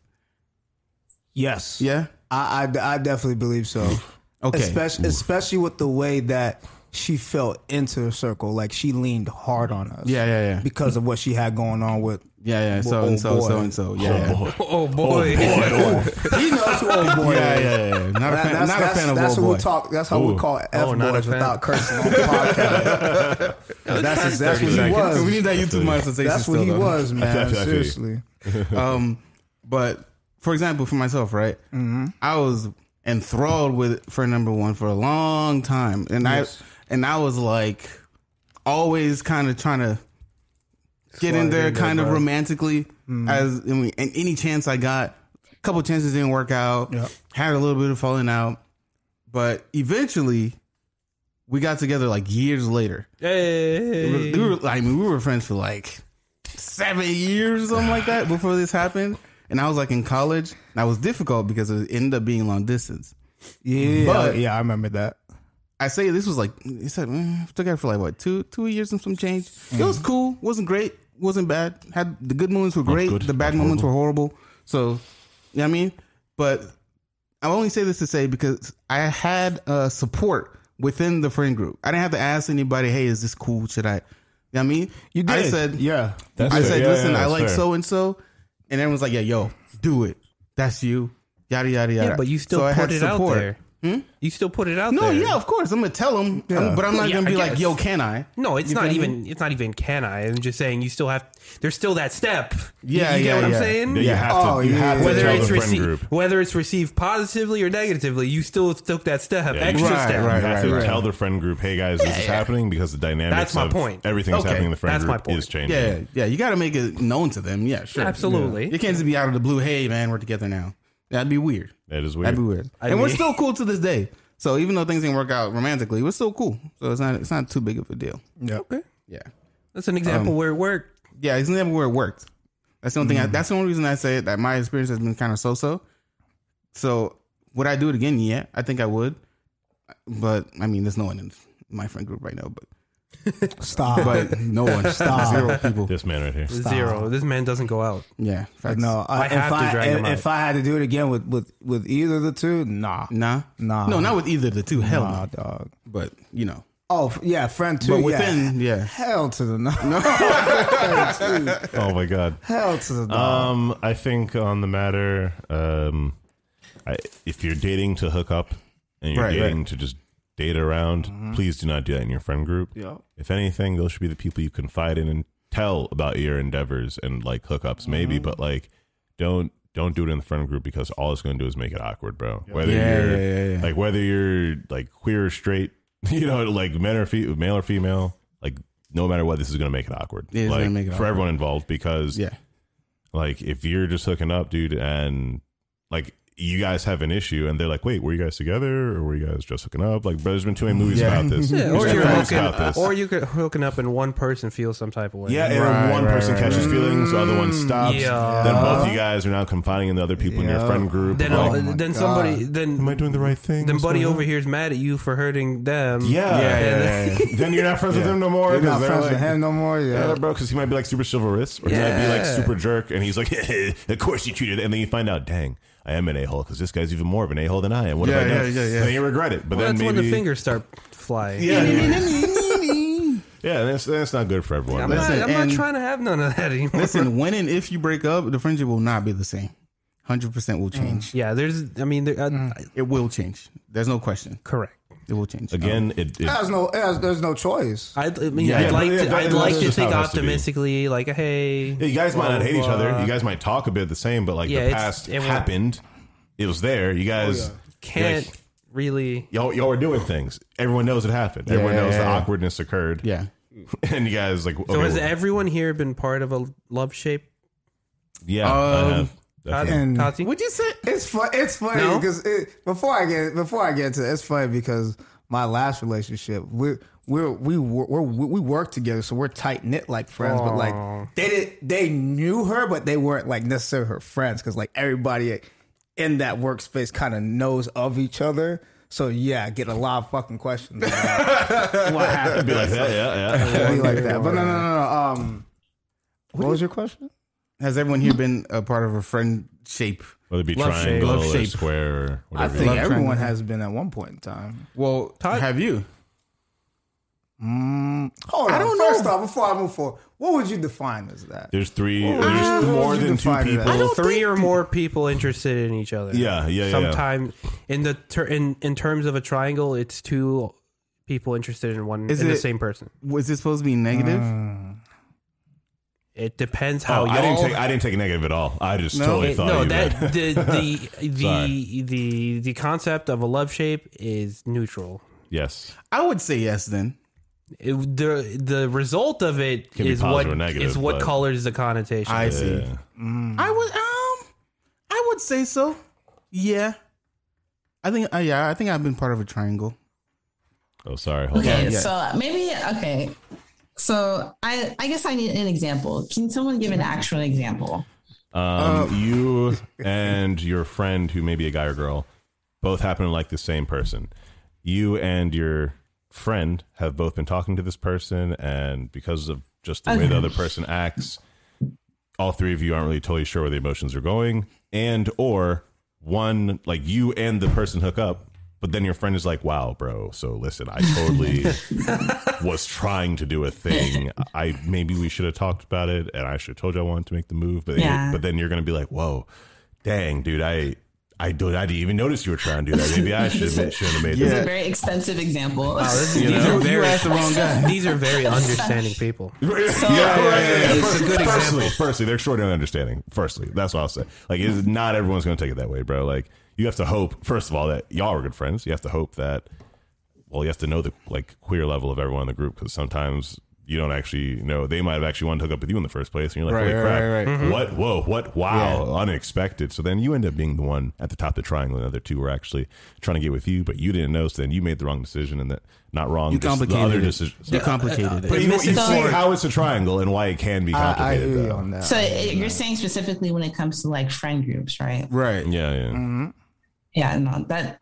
S1: Yes.
S2: Yeah.
S1: I, I, I definitely believe so.
S2: Okay.
S1: Especially, especially with the way that she felt into the circle. Like she leaned hard on us.
S2: Yeah, yeah, yeah.
S1: Because of what she had going on with.
S2: Yeah, yeah. So and so, so and so. Yeah, yeah.
S4: Oh boy.
S1: He knows who old boy
S2: Yeah,
S1: is.
S2: yeah, yeah. Not a fan,
S1: that's
S2: not
S1: that's,
S2: a fan of
S1: that's
S2: old
S1: what
S2: boy.
S1: we talk. That's how we call F
S4: Oh,
S1: boys without cursing on the podcast. that's his, that's what he was.
S2: We need that YouTube monetization.
S1: That's what he
S2: though.
S1: was, man.
S3: feel- I.
S1: Seriously.
S2: um, but for example, for myself, right? Mm-hmm. I was enthralled with for number one for a long time, and
S1: Yes.
S2: I and I was like always kind of trying to get in there,
S1: in there,
S2: kind of romantically, mm-hmm. as I mean, and any chance I got. A couple chances didn't work out.
S1: Yeah.
S2: Had a little bit of falling out, but eventually we got together like years later.
S4: Hey.
S2: We were, I mean, we were friends for like seven years or something like that before this happened. And I was like in college. And that was difficult because it ended up being long distance.
S1: Yeah,
S2: But-
S1: yeah, I remember that.
S2: I say this was like he said mm, took it for like what two two years and some change. It was cool, wasn't great, wasn't bad. Had the good moments were great, the bad
S3: not
S2: moments were horrible. So, you know what I mean, but I only say this to say because I had uh, support within the friend group. I didn't have to ask anybody, "Hey, is this cool? Should I?" You know what I mean,
S1: You did.
S2: I said,
S1: yeah.
S3: That's
S2: I
S3: fair.
S2: said,
S3: Yeah,
S2: listen,
S3: yeah,
S2: I like so and so, and everyone's like, yeah, yo, do it. That's you. Yada yada yada.
S4: Yeah, but you still
S2: So I
S4: put
S2: had
S4: it out
S2: support.
S4: There. You still put it out
S2: No,
S4: there.
S2: yeah, of course. I'm gonna tell them,
S1: Yeah.
S2: but I'm not
S4: Yeah,
S2: gonna be like,
S4: guess.
S2: yo, can I?
S4: No, it's
S2: You
S4: not
S2: feel me?
S4: even. It's not even. Can I? I'm just saying you still have. There's still that step.
S2: Yeah,
S4: you, you
S2: yeah,
S4: get what I'm
S2: yeah.
S4: saying.
S3: Yeah, you have to.
S1: Oh,
S3: you
S1: yeah.
S3: have to
S4: Whether
S3: tell
S4: it's
S3: the friend
S4: received,
S3: group.
S4: whether it's received positively or negatively, you still took that step,
S3: Yeah,
S4: extra
S2: right,
S4: step.
S2: right,
S3: You have to
S2: right.
S3: tell the friend group, "Hey guys, this is happening because the dynamics
S4: That's my
S3: of
S4: point.
S3: everything that's
S4: Okay,
S3: happening in the friend
S4: that's my
S3: group
S4: point.
S3: is changing."
S2: Yeah, yeah. You got to make it known to them. Yeah, sure.
S4: Absolutely.
S2: You can't just be out of the blue. Hey, man, we're together now. That'd be weird.
S3: That is weird.
S2: That'd be weird.
S4: I
S2: and we're still cool to this day. So even though things didn't work out romantically, we're still cool. So it's not it's not too big of a deal.
S1: Yeah.
S4: Okay,
S2: Yeah.
S4: that's an example um, where it worked.
S2: Yeah, it's never where it worked. That's the only thing. I, mm. that's the only reason I say that my experience has been kind of so-so. So would I do it again? Yeah, I think I would. But I mean, there's no one in my friend group right now. But
S1: Stop.
S2: but no one.
S1: Stop.
S2: Zero people.
S3: This man right here.
S4: Zero. This man doesn't go out.
S2: Yeah. facts.
S1: no, I,
S4: I have
S1: if
S4: to
S1: I,
S4: drag
S1: if,
S4: him out.
S1: if I had to do it again with with with either of the two, nah,
S2: Nah.
S1: Nah.
S2: No, not with either of the two. Hell
S1: nah,
S2: no.
S1: dog.
S2: But you know.
S1: Oh f- yeah, friend two.
S2: But within, yeah.
S1: hell to the no,
S3: Oh my god.
S1: hell to the no.
S3: Um, I think on the matter, um, I, if you're dating to hook up and you're
S2: Right,
S3: dating
S2: right.
S3: to just date around, mm-hmm. please do not do that in your friend group.
S1: Yeah.
S3: If anything, those should be the people you confide in and tell about your endeavors and like hookups, maybe, mm-hmm. but like don't don't do it in the friend group because all it's going to do is make it awkward, bro. Whether
S2: Yeah,
S3: you're
S2: yeah, yeah, yeah.
S3: like whether you're like queer or straight, you know, like men or fe- male or female, like no matter what, this is going to make it awkward.
S2: It is
S3: like
S2: make it
S3: for
S2: awkward.
S3: everyone involved because
S2: Yeah.
S3: like if you're just hooking up, dude, and like you guys have an issue, and they're like, "Wait, were you guys together, or were you guys just hooking up?" Like, but there's been too many movies
S2: Yeah.
S3: about this.
S4: Yeah, or you're hooking,
S3: about this.
S4: or you could hooking up and one person feels some type of way.
S3: yeah, and
S2: Right,
S3: one
S2: right,
S3: person
S2: right,
S3: catches
S2: right.
S3: feelings, the other one stops.
S4: Yeah.
S3: Then both you guys are now confiding in the other people in your friend group.
S4: Then,
S3: like,
S4: uh, then somebody then
S3: am I doing the right thing?
S4: then buddy over here is mad at you for hurting them.
S3: Yeah,
S2: Yeah, yeah, yeah, yeah.
S3: then you're not friends with him no more.
S1: You're not
S3: 'cause they're
S1: friends
S3: like,
S1: with him no more.
S3: Yeah,
S1: Yeah,
S3: bro, because he might be like super chivalrous, or he might be like super jerk, and he's like, "Of course you cheated," and then you find out, "Dang, I am an a hole because this guy's even more of an a hole than I am." What
S2: Yeah,
S3: have I
S2: yeah,
S3: done?
S2: yeah, yeah.
S3: Then you regret it, but
S4: Well,
S3: then
S4: that's
S3: maybe
S4: when the fingers start flying.
S3: yeah, yeah, that's that's not good for everyone.
S4: I'm,
S3: man.
S4: not, I'm not trying to have none of that anymore.
S2: Listen, when and if you break up, the friendship will not be the same. Hundred percent will change.
S4: yeah, there's. I mean, there, uh,
S2: It will change. There's no question.
S4: correct.
S2: It will change.
S3: Again, it, it
S1: there's no, there's, there's no choice.
S4: I'd, I mean,
S2: Yeah,
S4: I'd
S3: yeah,
S4: like
S3: yeah,
S4: to.
S3: that-
S4: I'd
S3: that's
S4: like to
S3: just
S4: think
S3: how it has to be.
S4: optimistically, like, hey,
S3: yeah, you guys might not hate each other. You guys might talk a bit the same, but like
S4: Yeah,
S3: the
S4: it's-
S3: past
S4: it will-
S3: happened. It was there. You guys
S4: can't
S3: like,
S4: really.
S3: y'all y'all were doing things. Everyone knows it happened. Everyone
S2: yeah,
S3: knows the
S2: yeah, yeah.
S3: awkwardness occurred.
S2: yeah.
S3: and you guys like.
S4: So has
S3: well,
S4: everyone here been part of a love shape?
S3: yeah, I
S2: Um,
S3: have. Definitely.
S1: And
S4: Tati?
S2: What'd you say?
S1: it's fun. It's funny
S4: No?
S1: because it, before I get before I get into it, it's funny because my last relationship we we we we're, we we work together, so we're tight knit like friends. But like they did, they knew her, but they weren't like necessarily her friends because like everybody in that workspace kind of knows of each other. So yeah, I get a lot of fucking questions about what happened.
S3: Be like that, yeah, yeah.
S1: Be like that, but no, no, no, no. Um, what was your question?
S2: Has everyone here been a part of a friend shape?
S3: Whether it be
S4: Love shape.
S3: triangle
S2: Love
S3: or
S2: shape.
S3: square or
S1: I think
S2: Love
S1: everyone
S2: triangle.
S1: has been at one point in time.
S2: Well, have you?
S1: Mm, hold
S2: I
S1: on.
S2: don't
S1: First
S2: know.
S1: off, before I move forward, what would you define as that?
S3: There's three.
S1: What
S3: there's
S1: would
S3: more than two
S1: define it as?
S3: people.
S1: I don't
S4: three or more people interested in each other.
S3: Yeah, yeah, yeah,
S4: Sometimes in the ter- in in terms of a triangle, it's two people interested in one
S2: Is
S4: in the same person.
S2: Was it supposed to be negative?
S4: It depends how
S3: Oh,
S4: y'all.
S3: I didn't take. I didn't take a negative at all. I just
S2: No?
S3: totally
S4: It-
S3: thought
S4: no,
S3: you
S4: that
S3: meant-
S4: the the the, the the concept of a love shape is neutral.
S3: yes.
S2: I would say yes. Then
S4: It, the the result of it
S3: Can
S4: is what
S3: or negative,
S4: is what colors the connotation.
S2: I see.
S3: Yeah.
S2: I would um, I would say so. Yeah, I think. Uh, yeah, I think I've been part of a triangle.
S3: Oh, sorry. Hold
S5: Okay,
S3: on.
S5: so maybe okay. So I I guess I need an example. Can someone give an actual example?
S3: Um, you and your friend, who may be a guy or girl, both happen to like the same person. You and your friend have both been talking to this person, and because of just the way the other person acts, all three of you aren't really totally sure where the emotions are going, and or one like you and the person hook up. But then your friend is like, "Wow, bro. So listen, I totally was trying to do a thing. I maybe we should have talked about it, and I should have told you I wanted to make the move. But
S5: Yeah.
S3: but then you're gonna be like, whoa, dang, dude, I I don't I didn't even notice you were trying to do that. Maybe I should have shouldn't have made
S5: It's
S3: that.
S5: a very expensive example.
S4: Wow, this is,
S2: You
S4: these
S2: know?
S4: are very
S2: asked the wrong guy.
S4: These are very understanding people.
S3: yeah, yeah, yeah, yeah.
S4: It's a good
S3: firstly,
S4: example.
S3: firstly, they're extraordinarily understanding. Firstly, that's what I'll say. Like, it's, not everyone's going to take it that way, bro. Like, you have to hope, first of all, that y'all are good friends. You have to hope that, well, you have to know the like queer level of everyone in the group because sometimes you don't actually know. They might have actually wanted to hook up with you in the first place, and you're like,
S2: Right,
S3: holy
S2: right,
S3: crap,
S2: right, right.
S4: Mm-hmm.
S3: what? Whoa, what? Wow, unexpected. So then you end up being the one at the top of the triangle, and the other two were actually trying to get with you, but you didn't know. So then you made the wrong decision, and that not wrong.
S2: You
S3: just the
S2: complicated
S3: other
S2: it.
S3: decision.
S2: You complicated
S3: But
S2: it.
S3: you, you see how it's a triangle and why it can be
S1: I, I
S3: complicated. though.
S1: on that.
S5: So you're saying specifically when it comes to like friend groups, right?
S2: Right.
S3: Yeah, yeah.
S5: Yeah, no, that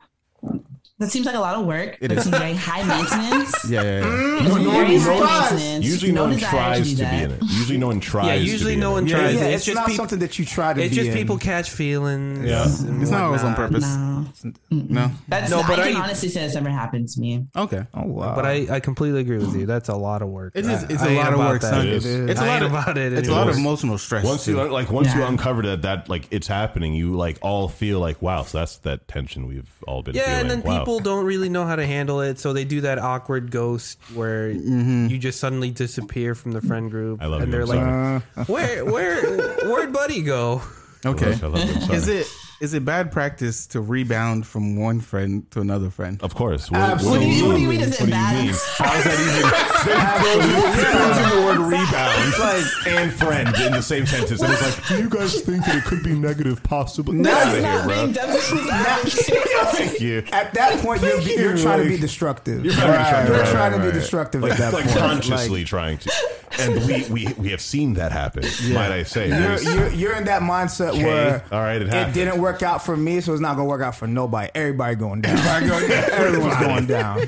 S5: that seems like a lot of work.
S2: It
S5: It
S2: is.
S5: seems very high maintenance.
S2: Yeah, yeah, yeah.
S5: It's very high maintenance.
S3: Usually, no, one tries
S5: do
S3: to be in it. Usually, no one tries.
S4: Yeah,
S3: to
S4: usually
S3: be
S4: no one
S3: it.
S1: yeah,
S4: tries.
S1: yeah,
S4: it.
S1: it's,
S4: It's just
S1: not
S4: peop-
S1: something that you try to do.
S4: It's
S1: be
S4: just
S1: in.
S4: people catch feelings.
S3: Yeah.
S4: and
S2: It's not always on purpose.
S5: No,
S2: No.
S5: that's
S4: No, but
S5: I can
S4: I-
S5: honestly say that's never happened to me.
S2: Okay.
S1: Oh wow!
S4: But I, I completely agree with you. That's a lot of work.
S2: It is. It's
S4: I
S2: a lot of work,
S3: It is.
S2: It's a
S4: I
S2: lot
S4: about it.
S2: It's a lot of emotional stress.
S3: Once you like, once you uncover that, that like it's happening, you like all feel like, wow. So that's that tension we've all been
S4: Yeah,
S3: feeling.
S4: and then
S3: wow.
S4: People don't really know how to handle it, so they do that awkward ghost where mm-hmm. you just suddenly disappear from the friend group,
S3: I love
S4: and
S3: you,
S4: they're
S3: I'm
S4: like, "Where, where, where'd Buddy go?"
S2: okay.
S3: I love you, I'm sorry.
S2: Is it is it bad practice to rebound from one friend to another friend?
S3: Of course. What,
S1: Absolutely.
S3: What do you,
S5: What do you mean? Is it
S3: what do you
S5: bad?
S3: mean? How is that even? They're using the word rebound like, and friend in the same sentence, and it's like, do you guys think that it could be negative? Possibly. Get out of here, bro. Thank you.
S1: At that point, you're,
S3: Thank
S1: you're
S3: you,
S1: trying to be destructive.
S3: You're trying to be destructive.
S1: You're
S3: Right,
S1: trying
S3: right,
S1: to be destructive
S3: like,
S1: at that
S3: like
S1: point.
S3: consciously trying to, and we, we we have seen that happen. Might I say?
S1: You're, you're, you're in that mindset
S3: Okay,
S1: where
S3: all right, it
S1: it didn't work out for me, so it's not going to work out for nobody. Everybody going down. Everyone's going down.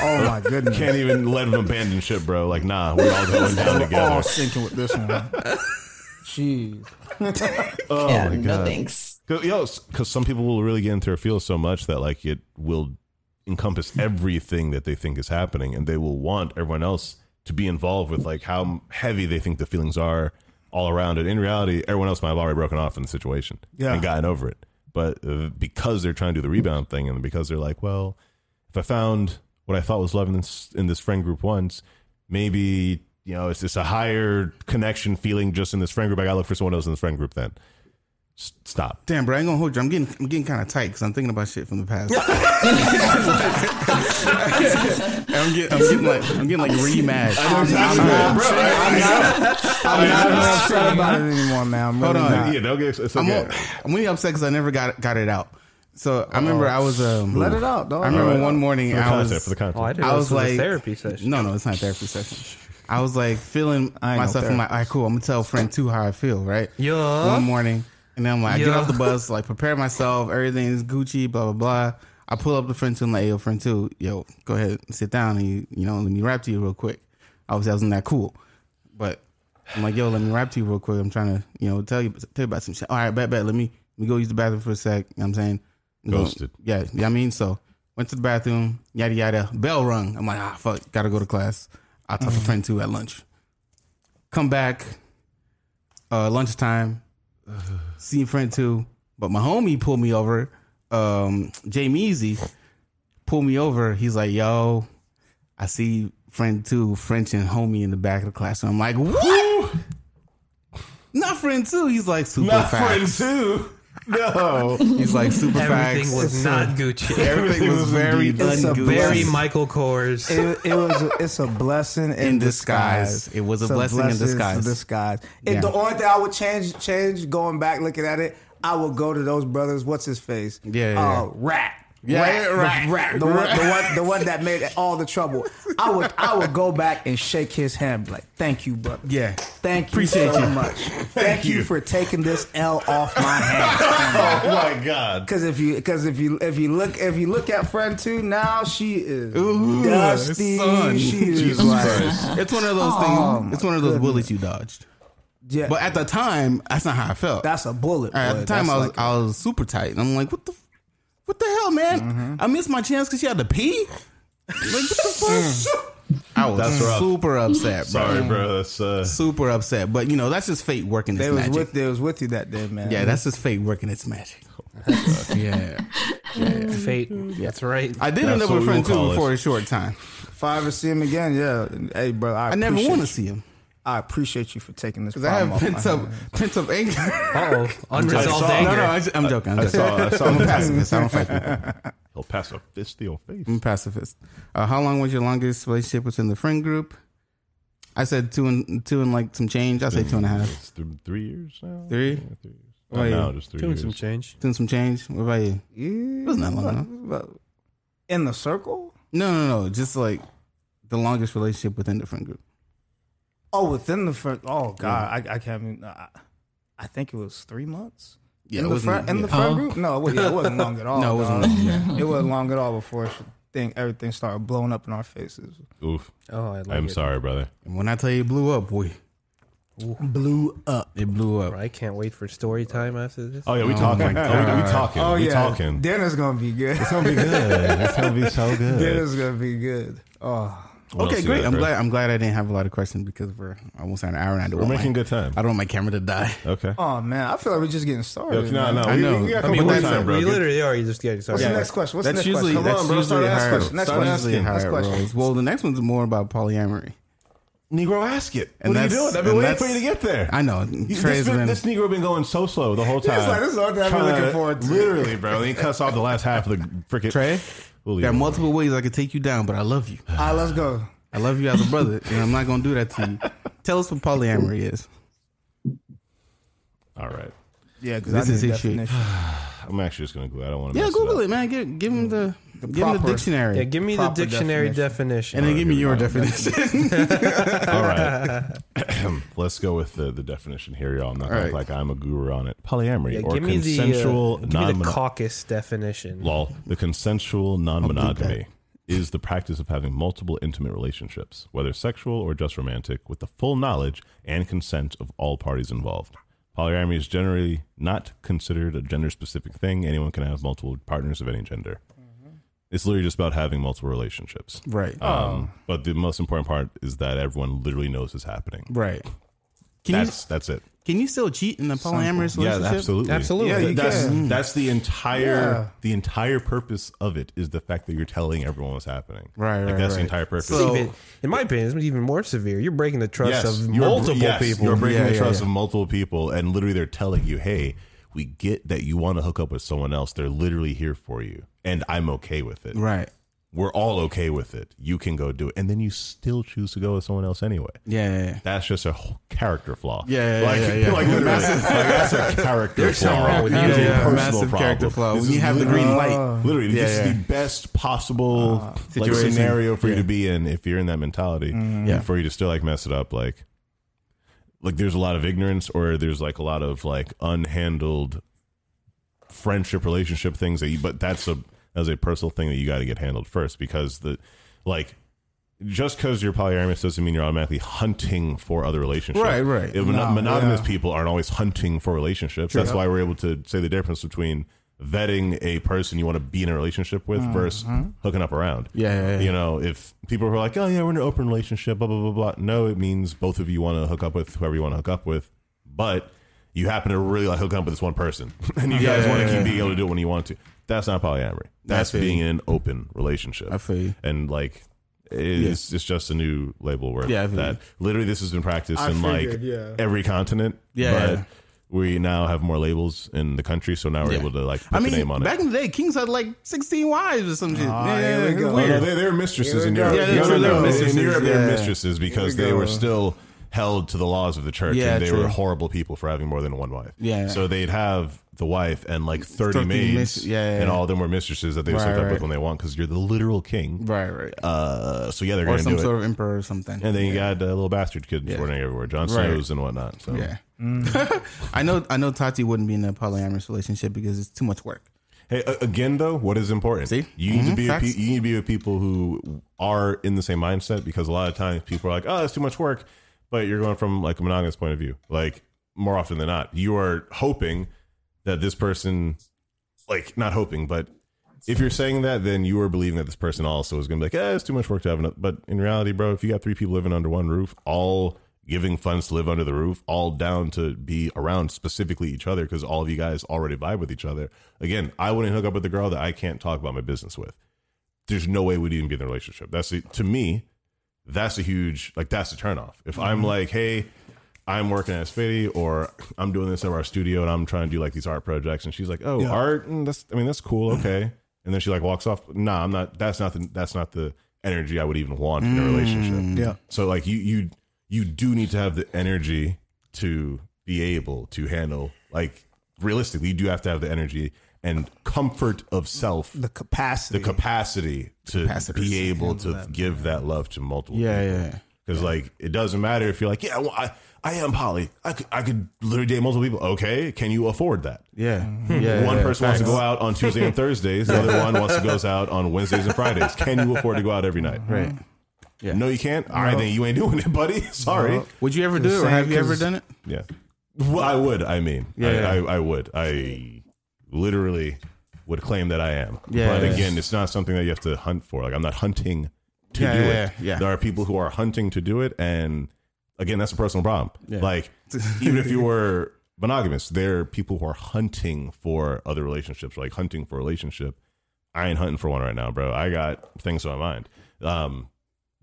S1: Oh my goodness.
S3: Can't even let them abandon ship, bro. Like, nah, we're all going down
S1: We're
S3: together.
S1: all sinking with this one. Jeez.
S3: Oh
S5: yeah,
S3: my
S5: no
S3: god.
S5: thanks.
S3: Cause, yo, because some people will really get into their feel so much that like it will encompass everything that they think is happening, and they will want everyone else to be involved with like how heavy they think the feelings are all around it. In reality, everyone else might have already broken off in the situation
S1: Yeah.
S3: and gotten over it, but uh, because they're trying to do the rebound thing, and because they're like, well, if I found what I thought was love in this in this friend group once, maybe you know it's just a higher connection feeling just in this friend group. I gotta look for someone else in this friend group. Then stop.
S2: Damn, bro, I ain't gonna hold you. I'm getting I'm getting kind of tight because I'm thinking about shit from the past. I'm getting I'm getting like I'm getting like really mad.
S1: I'm not even upset about it anymore, man. I'm
S2: Hold
S1: really
S2: on.
S1: not.
S3: Yeah, don't get. It's
S2: I'm,
S3: okay.
S2: I'm really upset because I never got got it out. So I remember I was um
S1: Let it out, dog.
S2: I remember
S3: Alright.
S2: one morning
S3: for the
S2: I
S3: content.
S2: was
S3: for the content.
S4: Oh, I did.
S2: I was
S4: this was a
S2: like
S4: therapy session.
S2: No, no, it's not a therapy session. I was like feeling
S1: I ain't no
S2: myself. I'm like, all right, cool. I'm gonna tell friend two how I feel, right?
S4: Yeah.
S2: One morning, and then I'm like, I get off the bus, like prepare myself. Everything is Gucci, blah blah blah. I pull up the friend two, I'm like, yo, friend two, yo, go ahead, and sit down, and you, you know, let me rap to you real quick. Obviously, I wasn't that cool, but I'm like, yo, let me rap to you real quick. I'm trying to, you know, tell you tell you about some shit. All right, bet, bet. Let me let me go use the bathroom for a sec. You know what I'm saying? I'm
S3: Ghosted.
S2: yeah, yeah. I mean, so went to the bathroom. Yada yada. Bell rung. I'm like, ah, fuck. Gotta go to class. I'll talk to friend two at lunch. Come back. Uh, lunchtime. See friend two, but my homie pulled me over. Um, Jamie Easy pulled me over. He's like, "Yo, I see friend two, French and homie in the back of the classroom." I'm like, "What? Not friend two. He's like super
S3: Not friend two. No.
S2: He's like super
S4: Everything
S2: facts.
S4: was not Gucci.
S2: Everything was very
S1: It's a
S2: ungood.
S4: Very Michael Kors.
S1: It, it was. It's a blessing in,
S2: In
S1: disguise.
S2: disguise. It was a
S1: It's
S2: blessing in disguise.
S1: disguise. If
S2: Yeah.
S1: the only thing I would change, change going back looking at it, I would go to those brothers. What's his face?
S2: Yeah, yeah,
S1: Uh, rat.
S2: Yeah,
S1: rat,
S2: Rat.
S1: the, rat, the one, the one, the one that made all the trouble. I would, I would go back and shake his hand, like, "Thank you, brother.
S2: Yeah.
S1: Thank you
S2: Appreciate
S1: so
S2: you.
S1: much. Thank, you.
S3: you.
S1: for taking this L off my hands."
S3: Oh my god.
S1: Because if you, because if you, if you look, if you look at friend two now, she is
S2: Ooh,
S1: dusty.
S2: son.
S1: She is like,
S2: It's one of those
S1: Oh,
S2: things. It's one of those bullets you dodged.
S1: yeah,
S2: But at the time, that's not how I felt.
S1: that's a bullet.
S2: At the time, I was
S1: like
S2: I was super tight, and I'm like, "What the, what the hell, man?
S1: Mm-hmm.
S2: I missed my chance because she had to pee. Like, what the fuck? I was
S3: That's rough.
S2: super upset, bro.
S3: Sorry, bro. That's uh
S2: Super upset, but you know that's just fate working its
S1: they was
S2: magic.
S1: with, they was with you that day, man.
S2: yeah, that's just fate working its magic. yeah,
S4: Fate. That's right.
S2: I did
S3: That's
S2: end up
S3: what
S2: with
S3: we
S2: friend
S3: will call
S2: two
S3: it.
S2: for a short time.
S1: If I ever see him again, yeah. Hey, bro, I,
S2: I never want to see him
S1: I appreciate you for taking this.
S2: because I have
S1: problem
S2: pent
S1: off
S2: up pent up anger.
S4: Oh, unresolved
S3: saw-
S4: anger.
S2: no, no, I just, I'm joking. I'm,
S3: I
S2: joking.
S3: saw I saw
S2: I'm a pacifist. I don't fight people.
S3: He'll pass a fist to your face.
S2: I'm a pacifist. Uh, how long was your longest relationship within the friend group? I said two and two and like some change. I say two and a half.
S3: It's th- three years now.
S2: Three?
S3: Yeah, three years.
S2: Oh,
S3: Not
S2: yeah.
S3: now, just three
S4: Doing
S3: years.
S4: some change.
S2: Two and some change. What about you?
S1: Yeah,
S2: Wasn't that long enough?
S1: but- In the circle?
S2: No, no, no. Just like the longest relationship within the friend group.
S1: Oh, within the front. Oh God, I, I can't. Even, I, I think it was three months.
S2: Yeah,
S1: in
S2: it
S1: the
S2: wasn't-
S1: front in the
S2: yeah.
S1: front group. No, it, wa- yeah, it wasn't long at all.
S2: No, it wasn't long, yeah.
S1: It wasn't long at all before she think everything started blowing up in our faces.
S3: Oof.
S4: Oh, I like
S3: I'm
S4: it.
S3: sorry, brother.
S2: And when I tell you it blew up, boy,
S1: Blew up.
S2: it blew up.
S4: Bro, I can't wait for story time after this.
S3: Oh yeah, we
S2: Oh
S3: talking.
S2: my
S3: Oh, we, we talking.
S1: Oh
S3: we
S1: yeah,
S3: talking.
S1: dinner's gonna be good.
S3: It's gonna be good. It's gonna be so good.
S1: dinner's gonna be good. Oh,
S3: What else
S2: okay, great.
S3: got,
S2: I'm glad. I'm glad I didn't have a lot of questions because we're almost at an hour and I don't
S3: We're
S2: want
S3: making
S2: my,
S3: good time.
S2: I don't want my camera to die.
S3: Okay.
S1: oh man, I feel like we're just getting
S3: Yo,
S1: started.
S3: no, no,
S2: I
S3: we,
S2: know.
S3: we got a
S2: I mean,
S3: couple time, bro.
S4: we literally are. You just getting started.
S1: What's
S4: started.
S1: the next question? What's
S2: that's
S1: the next
S2: usually
S1: question?
S2: that's
S3: Come on, bro,
S2: usually
S3: start
S2: how,
S3: asking.
S1: Next question.
S2: usually
S3: asking.
S2: how
S1: Next question.
S2: Well, the next one's more about polyamory.
S3: Negro, ask it.
S2: And
S3: what are you
S2: that's-
S3: doing? I've been
S2: and
S3: waiting for you to get there.
S2: I know.
S3: You-
S2: Trey's
S3: this, been,
S2: been,
S3: this Negro been going so slow the whole time.
S1: like, this is the only I've been looking
S3: to-
S1: forward to.
S3: Literally, bro. He cuts off the last half of the freaking
S2: Trey.
S3: We'll
S2: There are multiple ways I could take you down, but I love you.
S1: All right, let's go.
S2: I love you as a brother, and I'm not gonna do that to you. Tell us what polyamory is.
S3: All right.
S1: Yeah, because
S2: This
S1: I
S2: is
S1: need a
S2: his shit.
S1: definition.
S3: I'm actually just gonna go. I don't want to.
S2: Yeah,
S3: mess
S2: Google
S3: it.
S2: it, man. Give, give him the, give me the dictionary,
S4: Yeah, give me the
S1: Proper
S4: dictionary
S1: definition.
S4: definition.
S2: and then give me your
S3: Alright,
S2: definition.
S3: All right. Let's go with the, the definition here, y'all. I'm not gonna
S2: All
S3: act
S2: right.
S3: like I'm a guru on it. Polyamory
S4: Yeah,
S3: or
S4: give me the uh,
S3: consensual
S4: give me
S3: non
S4: the caucus definition.
S3: Lol. The consensual non-monogamy is the practice of having multiple intimate relationships, whether sexual or just romantic, with the full knowledge and consent of all parties involved. Polyamory is generally not considered a gender-specific thing. Anyone can have multiple partners of any gender. It's literally just about having multiple relationships.
S2: right,
S3: Um, but the most important part is that everyone literally knows it's happening.
S2: right. Can
S3: That's that's it.
S2: can you still cheat in a polyamorous
S3: Yeah,
S2: relationship?
S3: absolutely.
S4: Absolutely.
S1: Yeah, you
S3: that's
S1: can.
S3: that's the entire
S1: Yeah.
S3: the entire purpose of it is the fact that you're telling everyone what's happening.
S2: Right,
S3: Like
S2: right,
S3: that's the entire purpose.
S2: So-
S4: Even- in my opinion, it's even more severe. You're breaking the trust
S3: yes,
S4: of multiple
S3: yes,
S4: people.
S3: You're breaking
S2: Yeah,
S3: the
S2: yeah,
S3: trust
S2: yeah.
S3: of multiple people, and literally they're telling you, "Hey, we get that you want to hook up with someone else. They're literally here for you, and I'm okay with it.
S2: Right.
S3: We're all okay with it. You can go do it, and then you still choose to go with someone else anyway."
S2: Yeah, yeah, yeah.
S3: That's just a whole character flaw.
S2: Yeah, yeah,
S3: like,
S2: yeah, yeah.
S3: like literally, like, that's a character
S4: There's
S3: flaw.
S4: wrong with you.
S3: A
S2: Yeah, yeah,
S3: personal
S2: massive
S3: problem.
S2: character flaw.
S3: This
S2: When you have the green light.
S3: Literally,
S2: Yeah,
S3: this
S2: yeah.
S3: is the best possible uh,
S2: like
S3: scenario for you to be in if you're in that mentality. Mm-hmm.
S2: Yeah.
S3: And for you to still like mess it up, like like there's a lot of ignorance or there's like a lot of like unhandled friendship relationship things that you but that's a that's a personal thing that you got to get handled first because the like just because you're polyamorous doesn't mean you're automatically hunting for other relationships.
S2: Right, right.
S3: Mon-
S1: No,
S3: monogamous
S1: yeah.
S3: people aren't always hunting for relationships. That's why we're able to say the difference between vetting a person you want to be in a relationship with mm-hmm. versus hooking up around.
S2: Yeah, yeah, yeah.
S3: You know, if people are like, "Oh yeah, we're in an open relationship," blah blah blah blah. No, it means both of you want to hook up with whoever you want to hook up with, but you happen to really like hook up with this one person, and you guys
S2: Yeah,
S3: want to
S2: yeah,
S3: keep
S2: yeah.
S3: being able to do it when you want to. That's not polyamory. That's
S2: feel
S3: being in an open relationship.
S2: I feel you.
S3: And like, it's it's just a new label word.
S2: Yeah, I feel
S3: that
S2: you.
S3: literally this has been practiced
S1: I
S3: in
S1: figured,
S3: like
S1: yeah.
S3: every continent.
S2: Yeah,
S3: but
S2: yeah.
S3: We now have more labels in the country, so now we're
S2: Yeah.
S3: able to like put
S2: I
S3: the
S2: mean,
S3: name on it.
S2: back
S3: it.
S2: in the day, kings had like sixteen wives or some shit.
S1: Ah,
S2: yeah,
S1: here we go.
S3: Oh, no,
S2: weird.
S3: they, they're mistresses
S1: Here
S3: in
S1: we
S3: Europe.
S1: go. Yeah,
S2: they're
S3: no,
S2: they're
S3: no.
S2: mistresses,
S3: In Europe, they're
S2: yeah.
S3: mistresses because
S1: Here we
S3: they were
S1: go.
S3: still held to the laws of the church,
S2: Yeah,
S3: and they
S2: true.
S3: were horrible people for having more than one wife.
S2: Yeah.
S3: So they'd have the wife and like thirty
S2: 30
S3: maids,
S2: mis- yeah, yeah,
S3: and
S2: yeah.
S3: all of them were mistresses that they would
S2: Right,
S3: hook up
S2: right.
S3: with when they want because you're the literal king.
S2: Right, right.
S3: Uh, so yeah, they're
S2: or
S3: going to
S2: some
S3: do it.
S2: sort of emperor or something.
S3: And then you got uh, little bastard kids
S2: Yeah.
S3: running everywhere, John
S2: Right.
S3: Snows and whatnot. So
S2: yeah. I know. I know. Tati wouldn't be in a polyamorous relationship because it's too much work.
S3: Hey, again though, what is important?
S2: See?
S3: you need to
S2: Mhm,
S3: be with
S2: facts.
S3: pe- you need to be with people who are in the same mindset because a lot of times people are like, "Oh, it's too much work," but you're going from like a monogamous point of view. Like more often than not, you are hoping that this person, like not hoping, but if you're saying that, then you are believing that this person also is going to be like, "Eh, it's too much work to have." Another. But in reality, bro, if you got three people living under one roof, all giving funds to live under the roof, all down to be around specifically each other because all of you guys already vibe with each other. Again, I wouldn't hook up with a girl that I can't talk about my business with. There's no way we'd even be in a relationship. That's the, to me, that's a huge like that's a turnoff. If I'm like, hey, I'm working at Spady or I'm doing this at our studio and I'm trying to do like these art projects, and she's like, oh,
S1: Yeah.
S3: art, mm, that's I mean that's cool, okay, and then she like walks off. Nah, I'm not. That's not the that's not the energy I would even want in a relationship.
S1: Yeah.
S3: So like you you you do need to have the energy to be able to handle like realistically you do have to have the energy and comfort of self
S1: The capacity.
S3: the capacity to
S2: Capacitors.
S3: be able to give that love to multiple
S2: Yeah,
S3: people.
S2: yeah.
S3: Because like it doesn't matter if you're like, yeah, well, I I am poly. I could I could literally date multiple people. Okay, can you afford that?
S2: Yeah, hmm. yeah.
S3: one
S2: yeah,
S3: person wants to go out on Tuesday and Thursdays. The other one wants to goes out on Wednesdays and Fridays. Can you afford to go out every night?
S2: Right. Yeah.
S3: No, you can't. All right, then you ain't doing it, buddy. Sorry.
S2: Would you ever do it, or have you ever done it?
S3: Yeah. Well, I would. I mean,
S2: Yeah,
S3: I,
S2: yeah.
S3: I, I would. I literally would claim that I am.
S2: Yeah,
S3: but
S2: yeah.
S3: again, it's not something that you have to hunt for. Like I'm not hunting to
S2: Yeah,
S3: do
S2: yeah,
S3: it.
S2: yeah, yeah.
S3: There are people who are hunting to do it, and again, that's a personal problem.
S2: Yeah.
S3: Like even if you were monogamous, there are people who are hunting for other relationships, like hunting for a relationship. I ain't hunting for one right now, bro. I got things on my mind. Um,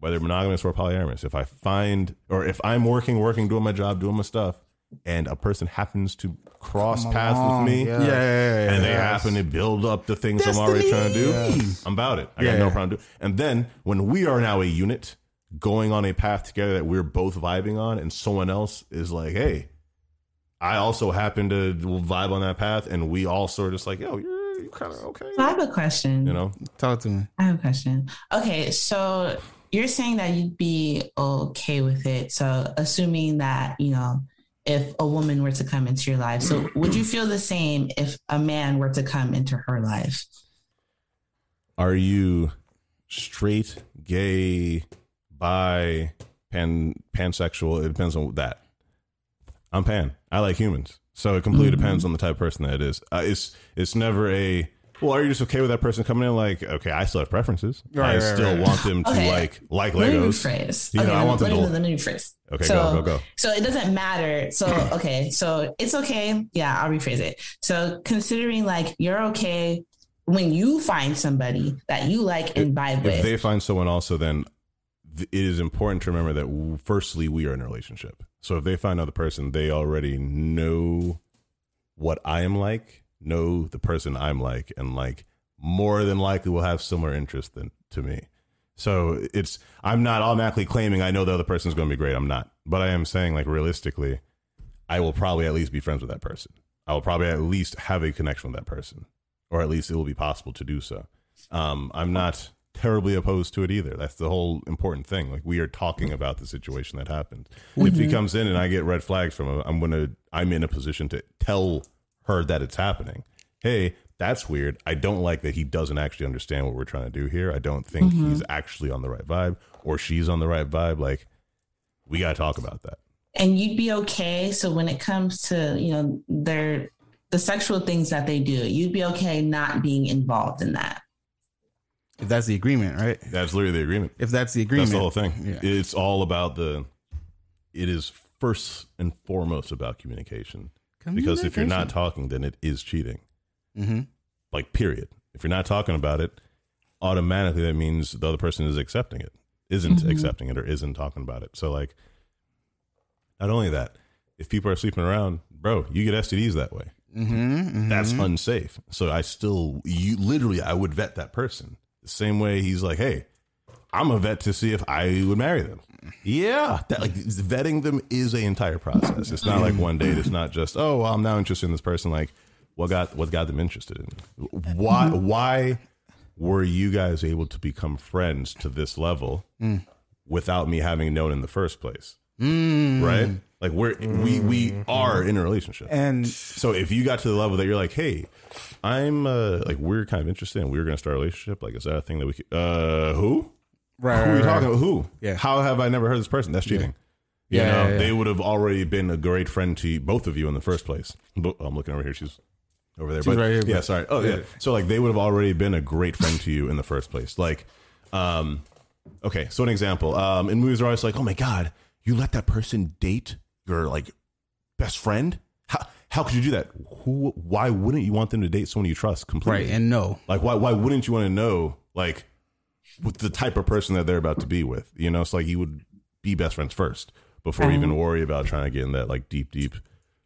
S3: whether monogamous or polyamorous, if I find or if I'm working, working, doing my job, doing my stuff, and a person happens to cross
S1: Come
S3: paths
S1: along,
S3: with me,
S1: yeah.
S2: Yeah, yeah, yeah.
S3: and they happen to build up the things I'm already trying to do, I'm about it. I got no
S2: yeah.
S3: problem doing. And then when we are now a unit going on a path together that we're both vibing on, and someone else is like, "Hey, I also happen to vibe on that path," and we all sort of just like, "Yo, you're you kind of okay,"
S5: So I have a question.
S3: you know?
S2: Talk to me.
S5: I have a question. Okay, so you're saying that you'd be okay with it. So assuming that, you know, if a woman were to come into your life, so would you feel the same if a man were to come into her life?
S3: Are you straight, gay, bi, pan pansexual? It depends on that. I'm pan. I like humans, so it completely depends on the type of person that it is. Uh, it's it's never a well. Are you just okay with that person coming in? Like, okay, I still have preferences.
S2: Right,
S3: I
S2: right,
S3: still
S2: right.
S3: want them to
S5: Okay.
S3: like like
S5: Let me
S3: Legos.
S5: rephrase.
S3: You know, I
S5: let,
S3: want them to-
S5: me, let me rephrase.
S3: Okay,
S5: so,
S3: go go go.
S5: So it doesn't matter. So okay, so it's okay. Yeah, I'll rephrase it. So considering like you're okay when you find somebody that you like and vibe
S3: If
S5: with.
S3: If they find someone also, then th- it is important to remember that w- firstly we are in a relationship. So if they find another person, they already know what I am like, know the person I'm like, and like more than likely will have similar interest than to me. So it's I'm not automatically claiming I know the other person's going to be great. I'm not, but I am saying like realistically, I will probably at least be friends with that person. I will probably at least have a connection with that person, or at least it will be possible to do so. Um, I'm not terribly opposed to it either. That's the whole important thing. Like we are talking about the situation that happened. If he comes in and I get red flags from him, I'm gonna I'm in a position to tell her that it's happening. Hey, that's weird. I don't like that he doesn't actually understand what we're trying to do here. I don't think
S5: Mm-hmm.
S3: he's actually on the right vibe or she's on the right vibe. Like, we got to talk about that.
S5: and you'd be okay. So when it comes to you know their the sexual things that they do, you'd be okay not being involved in that.
S2: If that's the agreement, right?
S3: That's literally the agreement.
S2: If that's the agreement,
S3: That's the whole thing.
S2: Yeah.
S3: It's all about the. It is first and foremost about communication. Because if you're not talking, then it is cheating.
S2: hmm
S3: Like, period. If you're not talking about it, automatically that means the other person is accepting it, isn't accepting it, or isn't talking about it. So, like, not only that, if people are sleeping around, bro, you get STDs that way.
S2: hmm
S3: That's unsafe. So I still, you literally, I would vet that person the same way he's like, hey, I'm a vet to see if I would marry them. Yeah, that, like vetting them is a entire process. It's not like one date. It's not just oh, well, I'm now interested in this person. Like, what got what got them interested in? Why why were you guys able to become friends to this level without me having known in the first place? Right? Like we're we we are in a relationship.
S1: And
S3: So if you got to the level that you're like, hey, I'm uh like we're kind of interested and we are gonna start a relationship, like is that a thing that we could uh who?
S2: Right,
S3: Who are you
S2: right.
S3: talking about? Who?
S2: Yeah.
S3: How have I never heard this person? That's cheating. You
S2: Yeah,
S3: know,
S2: yeah, yeah.
S3: they would have already been a great friend to both of you in the first place. But I'm looking over here. She's over there. but,
S2: right here,
S3: Yeah,
S2: but-
S3: sorry. Oh, yeah. So like they would have already been a great friend to you in the first place. Like, um, okay. So an example. Um, in movies, are always like, oh my god, you let that person date your like best friend. How how could you do that? Who? Why wouldn't you want them to date someone you trust completely?
S2: Right, and no.
S3: Like, why why wouldn't you want to know like with the type of person that they're about to be with? You know, it's like you would be best friends first before you even um, worry about trying to get in that like deep deep.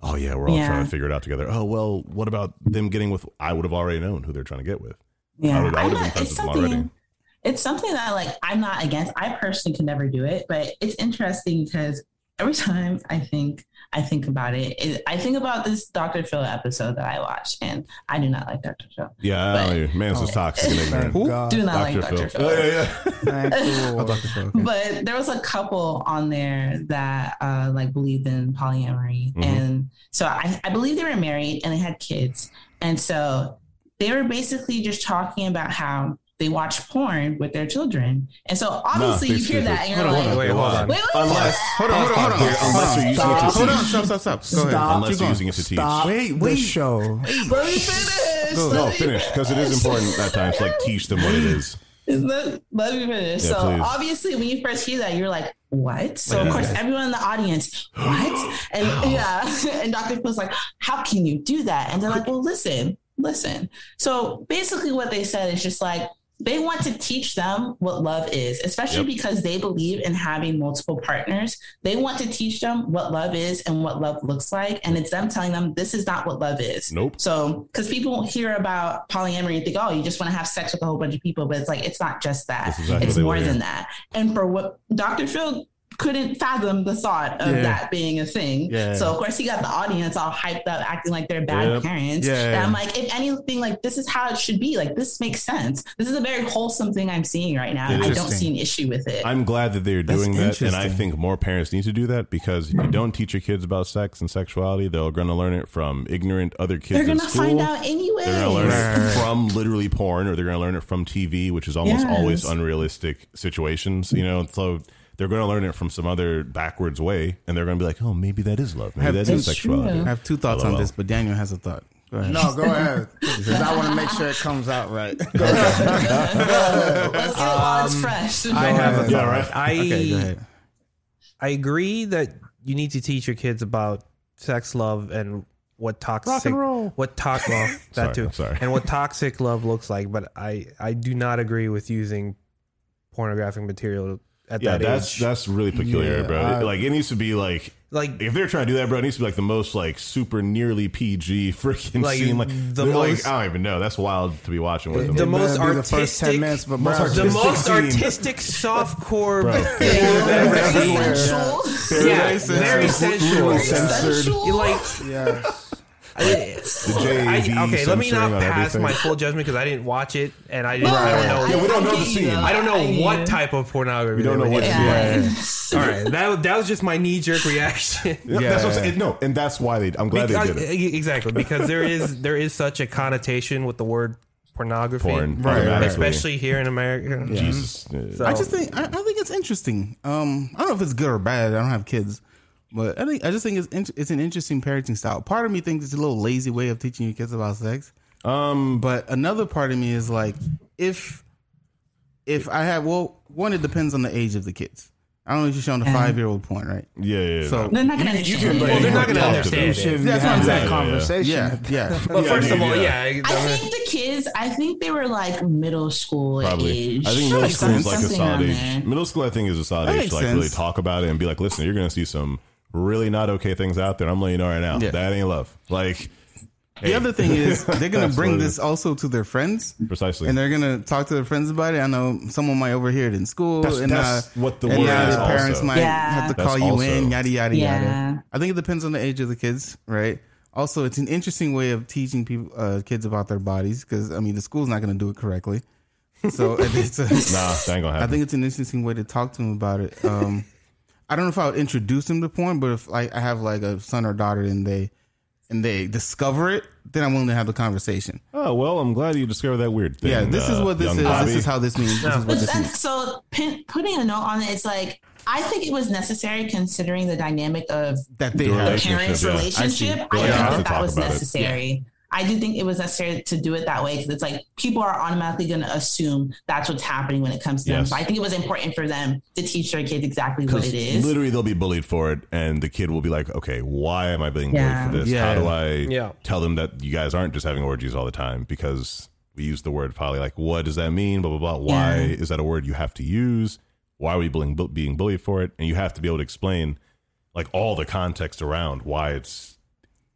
S3: Oh yeah, we're all
S5: Yeah.
S3: trying to figure it out together. Oh well, what about them getting with? I would have already known who they're trying to get with.
S5: Yeah,
S3: I would- I would have been friends
S5: it's
S3: with them already.
S5: something. It's something that like I'm not against. I personally could never do it, but it's interesting because every time I think I think about it, it I think about this Dr. Phil episode that I watched, and I do not like Dr. Phil.
S3: Yeah, I don't know. man's just toxic and ignorant.
S1: thank
S5: Do not like
S3: Dr.
S5: Dr.
S3: Phil.
S5: Phil.
S3: Oh, yeah, yeah.
S1: Thank the Lord.
S2: Dr. Phil, okay.
S5: but there was a couple on there that uh like believed in polyamory
S3: Mhm.
S5: and so I, I believe they were married and they had kids and so they were basically just talking about how they watch porn with their children and so obviously
S3: they
S5: you hear that and you're
S2: Hold
S5: like
S2: on.
S4: Wait, hold on.
S5: wait wait
S3: Unless,
S2: Hold on, hold on, hold on.
S3: Unless you're using it to
S1: Stop.
S2: Hold on, stop, stop, stop. Go ahead.
S1: Stop.
S3: Unless you're using it to teach.
S1: Stop
S2: Wait,
S1: the
S2: wait.
S1: show.
S5: let me finish
S3: No, finish because it is important at times to like teach them what it is.
S5: Let, let me finish.
S3: Yeah,
S5: so
S3: please.
S5: obviously, when you first hear that, you're like, "What?" So
S3: Like
S5: of course, everyone in the audience, "What?" And yeah, and Dr. Phil's like, "How can you do that?" And they're like, "Well, listen, listen." So basically, what they said is just like they want to teach them what love is, especially
S3: Yep.
S5: because they believe in having multiple partners. They want to teach them what love is and what love looks like, and it's them telling them this is not what love is.
S3: Nope.
S5: So, because people hear about polyamory and think, oh, you just want to have sex with a whole bunch of people, but it's like it's not just that.
S3: Exactly
S5: it's more than that. And for what Dr. Phil couldn't fathom the thought of
S2: Yeah.
S5: that being a thing.
S2: Yeah.
S5: So of course he got the audience all hyped up, acting like they're bad
S3: Yep.
S5: parents.
S2: Yeah,
S5: And. I'm like, if anything, like this is how it should be. Like this makes sense. This is a very wholesome thing I'm seeing right now. I don't see an issue with it.
S3: I'm glad that they're
S2: That's
S3: doing that, and I think more parents need to do that because if you hmm. don't teach your kids about sex and sexuality, they're going to learn it from ignorant other kids
S5: they're gonna
S3: school.
S5: find out anyway.
S3: They're going to learn
S2: Right, right,
S3: it from literally porn, or they're going to learn it from TV, which is almost
S5: Yes.
S3: always unrealistic situations. You know, so they're going to learn it from some other backwards way, and they're going to be like, "Oh, maybe that is love. Maybe
S2: that is
S3: that
S2: to-
S3: sexuality."
S2: I have two thoughts on this, but Daniel has a thought. Go ahead.
S1: No, go ahead. Because I want to make sure it comes out right.
S5: Let's get it while it's um, fresh.
S4: I have a
S1: ahead.
S3: Yeah,
S4: thought.
S3: right.
S4: I
S2: Okay.
S4: I agree that you need to teach your kids about sex, love, and what toxic, what toxic, well, that
S3: Sorry,
S4: too,
S3: sorry.
S4: and what toxic love looks like. But I, I do not agree with using pornographic material at
S3: Yeah,
S4: that
S3: that's
S4: age.
S3: that's really peculiar,
S1: Yeah,
S3: bro.
S1: I-
S3: like it needs to be like
S4: like
S3: if they're trying to do that, bro, it needs to be like the most like super nearly PG freaking
S4: Like,
S3: scene. Like
S4: the
S3: they're like
S4: most-
S3: I don't even know. That's wild to be watching with them.
S4: the
S1: It
S4: most
S1: better be the first 10
S4: artistic-
S1: minutes of a
S3: most
S1: brown-
S4: the most artistic softcore
S3: Bro.
S4: thing you've ever
S5: very sensual.
S4: Yeah, very sensual.
S5: Very
S3: censored.
S5: sensual.
S4: Like
S1: Yes.
S4: I,
S3: JAV
S4: okay, let me not pass
S3: everything.
S4: my full judgment because I didn't watch it and I, didn't, I don't know.
S3: Yeah, we don't know the scene.
S4: I don't know what type of pornography.
S3: We don't know
S4: were
S3: what
S4: getting.
S3: scene.
S5: Yeah.
S4: All right, that was- that was just my knee jerk reaction.
S3: Yeah, that's what I'm saying. No, and that's why they. I'm glad
S4: Because-
S3: they did it.
S4: Exactly, because there is there is such a connotation with the word pornography,
S3: Porn,
S2: Right, right,
S4: especially here in America.
S3: Jesus.
S4: So-
S2: I just think I, I think it's interesting. Um, I don't know if it's good or bad. I don't have kids, but I think I just think it's int- it's an interesting parenting style. Part of me thinks it's a little lazy way of teaching your kids about sex,
S3: Um,
S2: but another part of me is like, if if I have well, one it depends on the age of the kids. I don't know if you're showing a five year old porn, right?
S3: yeah, yeah. yeah.
S2: So
S5: They're not gonna understand.
S4: Well, they're not going to understand.
S1: You
S4: it.
S2: That's what I'm
S1: have
S2: saying.
S1: that conversation.
S2: yeah, yeah.
S4: But
S3: Yeah,
S4: first of all,
S3: yeah.
S4: yeah, I
S5: I think the kids. I think they were like middle school
S3: Probably.
S5: age.
S3: I think middle school is like a
S5: Something
S3: solid age.
S5: there.
S3: Middle school, I think, is a solid age to like really talk about it and be like, listen, you're going to see some really not okay things out there. I'm letting you know right now.
S2: Yeah.
S3: That ain't love. Like,
S2: The other thing is they're gonna bring this also to their friends.
S3: precisely.
S2: And they're gonna talk to their friends about it. I know someone might overhear it in school,
S3: That's-
S2: and
S3: that's
S2: uh,
S3: what the
S2: and
S3: word
S2: now
S3: is
S2: parents
S3: also.
S2: might
S5: Yeah.
S2: have to
S3: That's
S2: call you
S3: also-
S2: in, yada yada
S5: Yeah.
S2: yada. I think it depends on the age of the kids, right? Also, it's an interesting way of teaching people, uh, kids about their bodies, because I mean, the school's not gonna do it correctly. So I think it's a,
S3: nah, that ain't going to happen.
S2: I think it's an interesting way to talk to them about it. Um, I don't know if I would introduce them to porn, but if like I have like a son or daughter and they and they discover it, then I'm willing to have the conversation.
S3: oh, well, I'm glad you discovered that weird thing.
S2: Yeah, this is
S3: uh,
S2: what this is.
S3: Bobby.
S2: This is how this means. This is what this means.
S5: so pin, putting a note on it, it's like I think it was necessary considering the dynamic of
S2: That they
S3: The relationship,
S5: parents'
S3: yeah.
S5: Relationship.
S2: I
S5: I,
S2: see.
S5: think that that was
S3: about it.
S5: Necessary. I do think it was necessary to do it that way because it's like people are automatically going to assume that's what's happening when it comes to them. So I think it was important for them to teach their kids exactly what it is.
S3: Literally, they'll be bullied for it, and the kid will be like, "Okay, why am I being
S5: Yeah.
S3: bullied for this?
S2: Yeah.
S3: How do I
S4: Yeah.
S3: tell them that you guys aren't just having orgies all the time because we use the word poly? Like, what does that mean? Blah blah blah. Why
S5: Yeah.
S3: is that a word you have to use? Why are we being bu- being bullied for it? And you have to be able to explain like all the context around why it's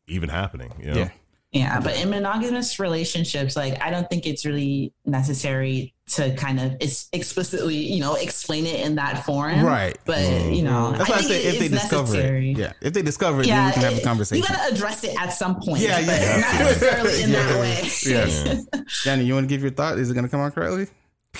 S3: even happening. You know?
S2: Yeah.
S5: Yeah, but in monogamous relationships, like I don't think it's really necessary to kind of it's explicitly, you know, explain it in that form.
S2: Right.
S5: But
S3: Mm.
S5: you know,
S2: That's why I
S5: think
S2: say
S5: it
S2: if they discover
S5: necessary.
S2: it. Yeah. If they discover it, then
S5: Yeah,
S2: we can have a conversation.
S5: You gotta address it at some point.
S2: Yeah,
S5: but
S2: yeah.
S5: not necessarily in that way.
S2: Yeah. Danny, you want to give your thought? Is it going to come out correctly?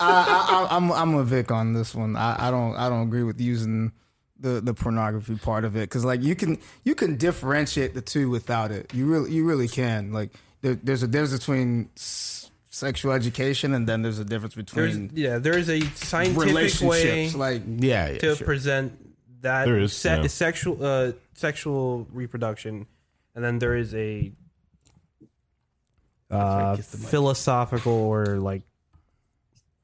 S1: I, I, I'm I'm a Vic on this one. I, I don't I don't agree with using the the pornography part of it because like you can you can differentiate the two without it. You really you really can. Like there, there's a difference between s- sexual education and then there's a difference
S4: there's
S1: between
S4: yeah, there is a scientific way.
S1: Like
S2: Yeah. yeah
S4: to
S2: sure.
S4: present that
S3: There is,
S4: se-
S3: yeah.
S4: sexual uh, sexual reproduction, and then there is a uh,
S2: kiss the mic.
S4: philosophical or like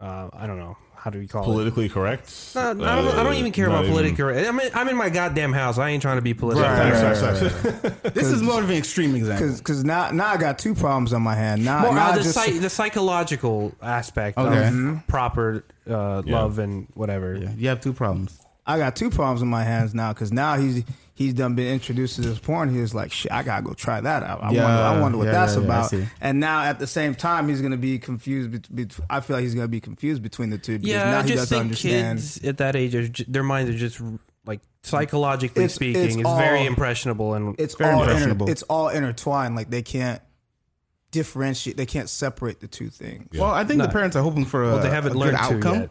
S4: uh, I don't know how do we call it.
S3: Politically correct.
S4: No, I, don't, I don't even care about
S3: even-
S4: correct. I'm in, I'm in my goddamn house. I ain't trying to be political.
S2: Right,
S3: Facts,
S2: right,
S3: facts,
S2: right. This is more of an extreme example.
S1: because because now now I got two problems on my hand. Now,
S4: More,
S1: now
S4: uh, the,
S1: just
S4: psy- the psychological aspect
S2: Okay.
S4: of proper uh, love and whatever.
S2: Yeah, you have two problems.
S1: I got two problems in my hands now because now he's he's done been introduced to this porn. He was like, "Shit, I gotta go try that out. I
S2: Yeah,
S1: wonder, I wonder what
S2: yeah,
S1: that's
S2: yeah, yeah,
S1: about." And now at the same time, he's gonna be confused. Bet- bet- I feel like he's gonna be confused between the two because
S4: Yeah,
S1: now
S4: I
S1: he
S4: just
S1: doesn't
S4: think
S1: understand.
S4: kids at that age, are, their minds are just like psychologically
S1: It's-
S4: speaking,
S1: it's
S4: is very impressionable and
S1: It's
S2: very
S1: all inter-
S2: impressionable.
S1: it's all intertwined. Like they can't differentiate. They can't separate the two things.
S2: Well, I think the parents are hoping for a,
S4: well, they haven't
S2: a good
S4: learned
S2: outcome.
S4: yet.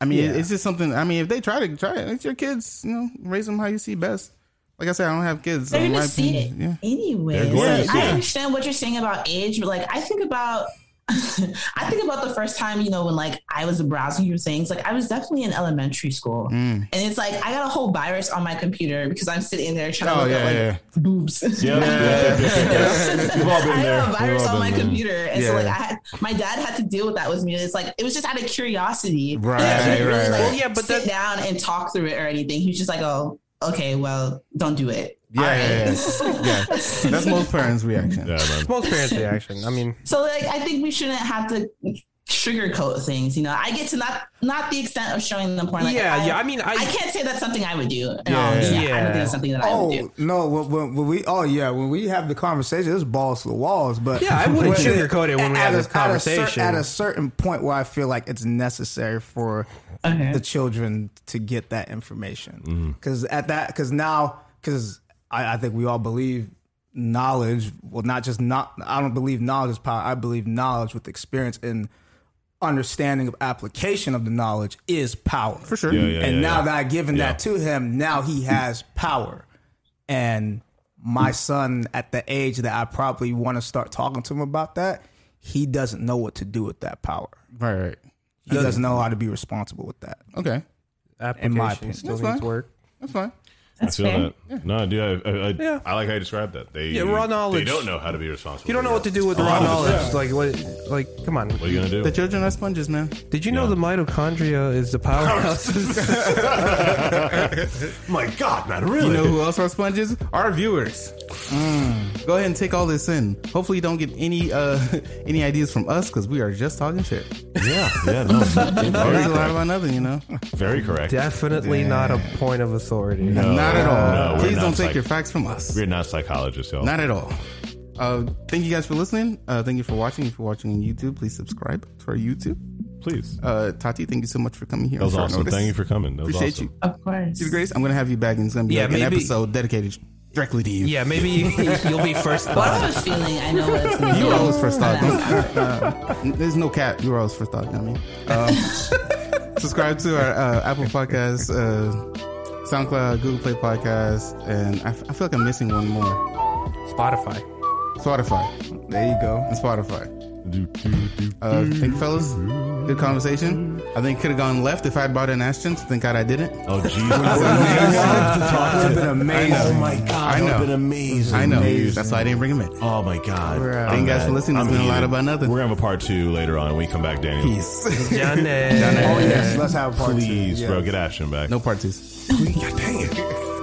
S2: I mean,
S1: Yeah.
S2: it's just something. I mean, if they try to try it, it's your kids. You know, raise them how you see best. Like I said, I don't have kids.
S5: They're
S2: in
S5: gonna
S2: my
S5: see it
S2: yeah.
S5: anyway.
S3: They're going
S2: to see
S5: I understand what you're saying about age, but like I think about I think about the first time, you know, when like I was browsing through things, like I was definitely in elementary school.
S2: Mm.
S5: And it's like I got a whole virus on my computer because I'm sitting there trying to
S2: Oh,
S5: look
S2: yeah,
S5: at like
S2: yeah.
S5: boobs.
S3: Yeah, yeah, yeah, yeah. We've all been
S5: I
S3: there.
S5: have a virus
S3: all
S5: on my
S3: been there.
S5: computer, and so like I had my dad had to deal with that with me. It's like it was just out of curiosity.
S2: Right,
S5: He didn't
S2: right,
S5: like.
S4: Well, yeah, but
S5: sit
S4: that-
S5: down and talk through it or anything. He was just like, "Oh, okay, well, don't do it."
S2: Yeah,
S5: All
S2: yeah, yeah. yeah. That's most parents' reaction.
S3: Yeah.
S4: Most parents' reaction. I mean,
S5: So like I think we shouldn't have to sugarcoat things. You know, I get to not not the extent of showing them porn. Like,
S4: yeah,
S5: I,
S4: yeah. I mean, I,
S5: I can't say that's something I would do.
S2: Yeah,
S5: Yeah, I don't think
S4: yeah.
S5: it's something that I would
S1: Oh
S5: do.
S1: no! When, when, when we oh yeah, when we have the conversation, it's balls to the walls. But
S4: Yeah, I wouldn't sugarcoat it when we
S1: at
S4: have
S1: a-
S4: this
S1: at a cer-
S4: conversation.
S1: At a, certain point where I feel like it's necessary for
S5: Okay.
S1: the children to get that information,
S3: Mm-hmm.
S1: because at that because now because I, I think we all believe knowledge, well, not just not. I don't believe knowledge is power. I believe knowledge with experience and understanding of application of the knowledge is power
S2: For sure.
S3: Yeah, yeah,
S1: and
S3: yeah,
S1: now
S3: yeah.
S1: that I've given
S3: Yeah.
S1: that to him, now he has power. And my son, at the age that I probably want to start talking to him about that, he doesn't know what to do with that power.
S2: Right, right.
S1: He doesn't know how to be responsible with that.
S2: Okay.
S4: Application
S1: my opinion.
S4: still
S2: That's
S4: needs
S2: fine.
S4: work.
S2: That's fine.
S5: That's
S3: I feel
S5: fair.
S3: that. No, dude, I, I, I,
S4: Yeah.
S3: I like how you described that. They
S4: Yeah, raw knowledge.
S3: They don't know how to be responsible.
S4: You don't know what to do with raw knowledge. Like what? Like come on.
S3: What are you gonna do?
S2: The children are sponges, man.
S4: Did you know the mitochondria is the powerhouse?
S3: My God, man, really?
S2: You know who else are sponges? Our viewers. Go ahead and take all this in. Hopefully, you don't get any uh any ideas from us because we are just talking shit.
S3: yeah, yeah, no,
S2: There's a
S3: very,
S2: lot about nothing, you know.
S3: very correct.
S4: Definitely not a point of authority.
S2: not at all.
S3: no,
S2: Please don't take
S3: psych-
S2: your facts from us.
S3: We're not psychologists, y'all.
S2: Not at all. Uh, thank you guys for listening. Uh, thank you for watching. If you're watching on YouTube, please subscribe to our YouTube.
S3: Please.
S2: Uh, Tati, thank you so much for coming here.
S3: That was awesome.
S2: notice.
S3: Thank you for coming. That was
S2: Appreciate
S3: awesome.
S2: you.
S5: Of course.
S2: You're Grace, I'm gonna have you back, and it's gonna be
S4: Yeah,
S2: like an episode dedicated directly to you.
S4: Yeah, maybe you'll be first
S5: Well, I
S4: thought.
S5: have a feeling I know what it's
S2: You
S5: be.
S2: were always first thought. Uh, there's no cap. You were always first thought. You know what I mean, um, subscribe to our uh, Apple Podcast, uh, SoundCloud, Google Play Podcast, and I, f- I feel like I'm missing one more.
S4: Spotify.
S2: Spotify
S1: There you go.
S2: and Spotify. Uh, thank you, fellas. Good conversation. I think could have gone left if I had brought in Ashton. Thank God I didn't.
S3: Oh, Jesus.
S1: Would have been amazing.
S3: Oh, my God.
S2: I
S3: That would
S2: know.
S3: have been amazing.
S2: I know.
S3: Dude.
S2: That's why I didn't bring him in.
S3: Oh, my God.
S4: out.
S2: Thank you guys for listening. It's been a lot
S3: heated.
S2: about nothing.
S3: We're going to have a part two later on when we come back, Daniel.
S2: Peace.
S4: Johnny.
S1: Oh yes, let's have a part two.
S3: Please,
S1: Yes.
S3: bro. Get Ashton back.
S2: no part twos.
S3: God dang it.